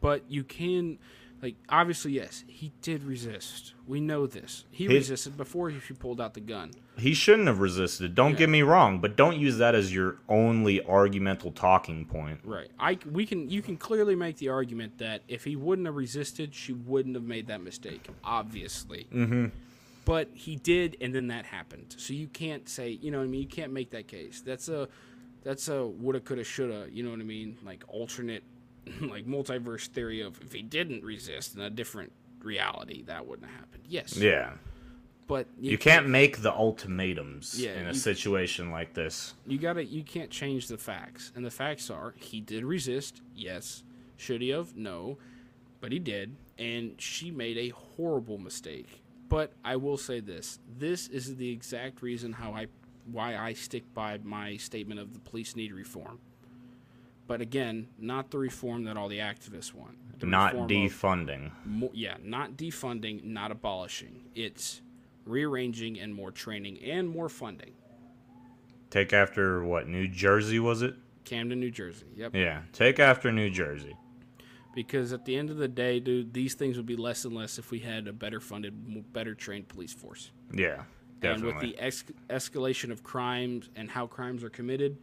But you can like obviously yes, he did resist. We know this. He resisted before he pulled out the gun. He shouldn't have resisted. Don't yeah. get me wrong, but don't use that as your only argumental talking point. Right. I we can you can clearly make the argument that if he wouldn't have resisted, she wouldn't have made that mistake. Obviously. Mm-hmm. But he did, and then that happened. So you can't say, you know what I mean. You can't make that case. That's a that's a woulda, coulda, shoulda. You know what I mean? Like alternate, like multiverse theory of if he didn't resist in a different reality, that wouldn't have happened. Yes. Yeah but you, you can't, can't, make the ultimatums yeah, in a you, situation like this. You gotta, you can't change the facts, and the facts are he did resist. Yes, should he have? No, but he did, and she made a horrible mistake. But I will say this: this is the exact reason how I, why I stick by my statement of the police need reform. But again, not the reform that all the activists want. The not defunding. Of, yeah, not defunding, not abolishing. It's rearranging, and more training and more funding. Take after what? New Jersey was it? Camden, New Jersey. Yep. Yeah, take after New Jersey. Because at the end of the day, dude, these things would be less and less if we had a better funded, better trained police force. Yeah, definitely. And with the ex- escalation of crimes and how crimes are committed,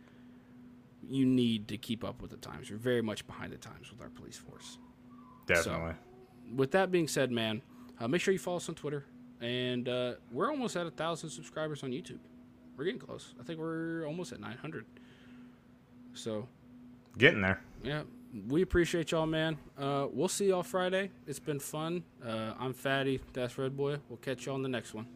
you need to keep up with the times. We're very much behind the times with our police force. Definitely. So, with that being said, man, uh, make sure you follow us on Twitter and uh, we're almost at a thousand subscribers on YouTube. We're getting close. I think we're almost at 900. So, getting there. Yeah, we appreciate y'all, man. Uh, we'll see y'all Friday. It's been fun. Uh, I'm Fatty. That's Red Boy. We'll catch y'all on the next one.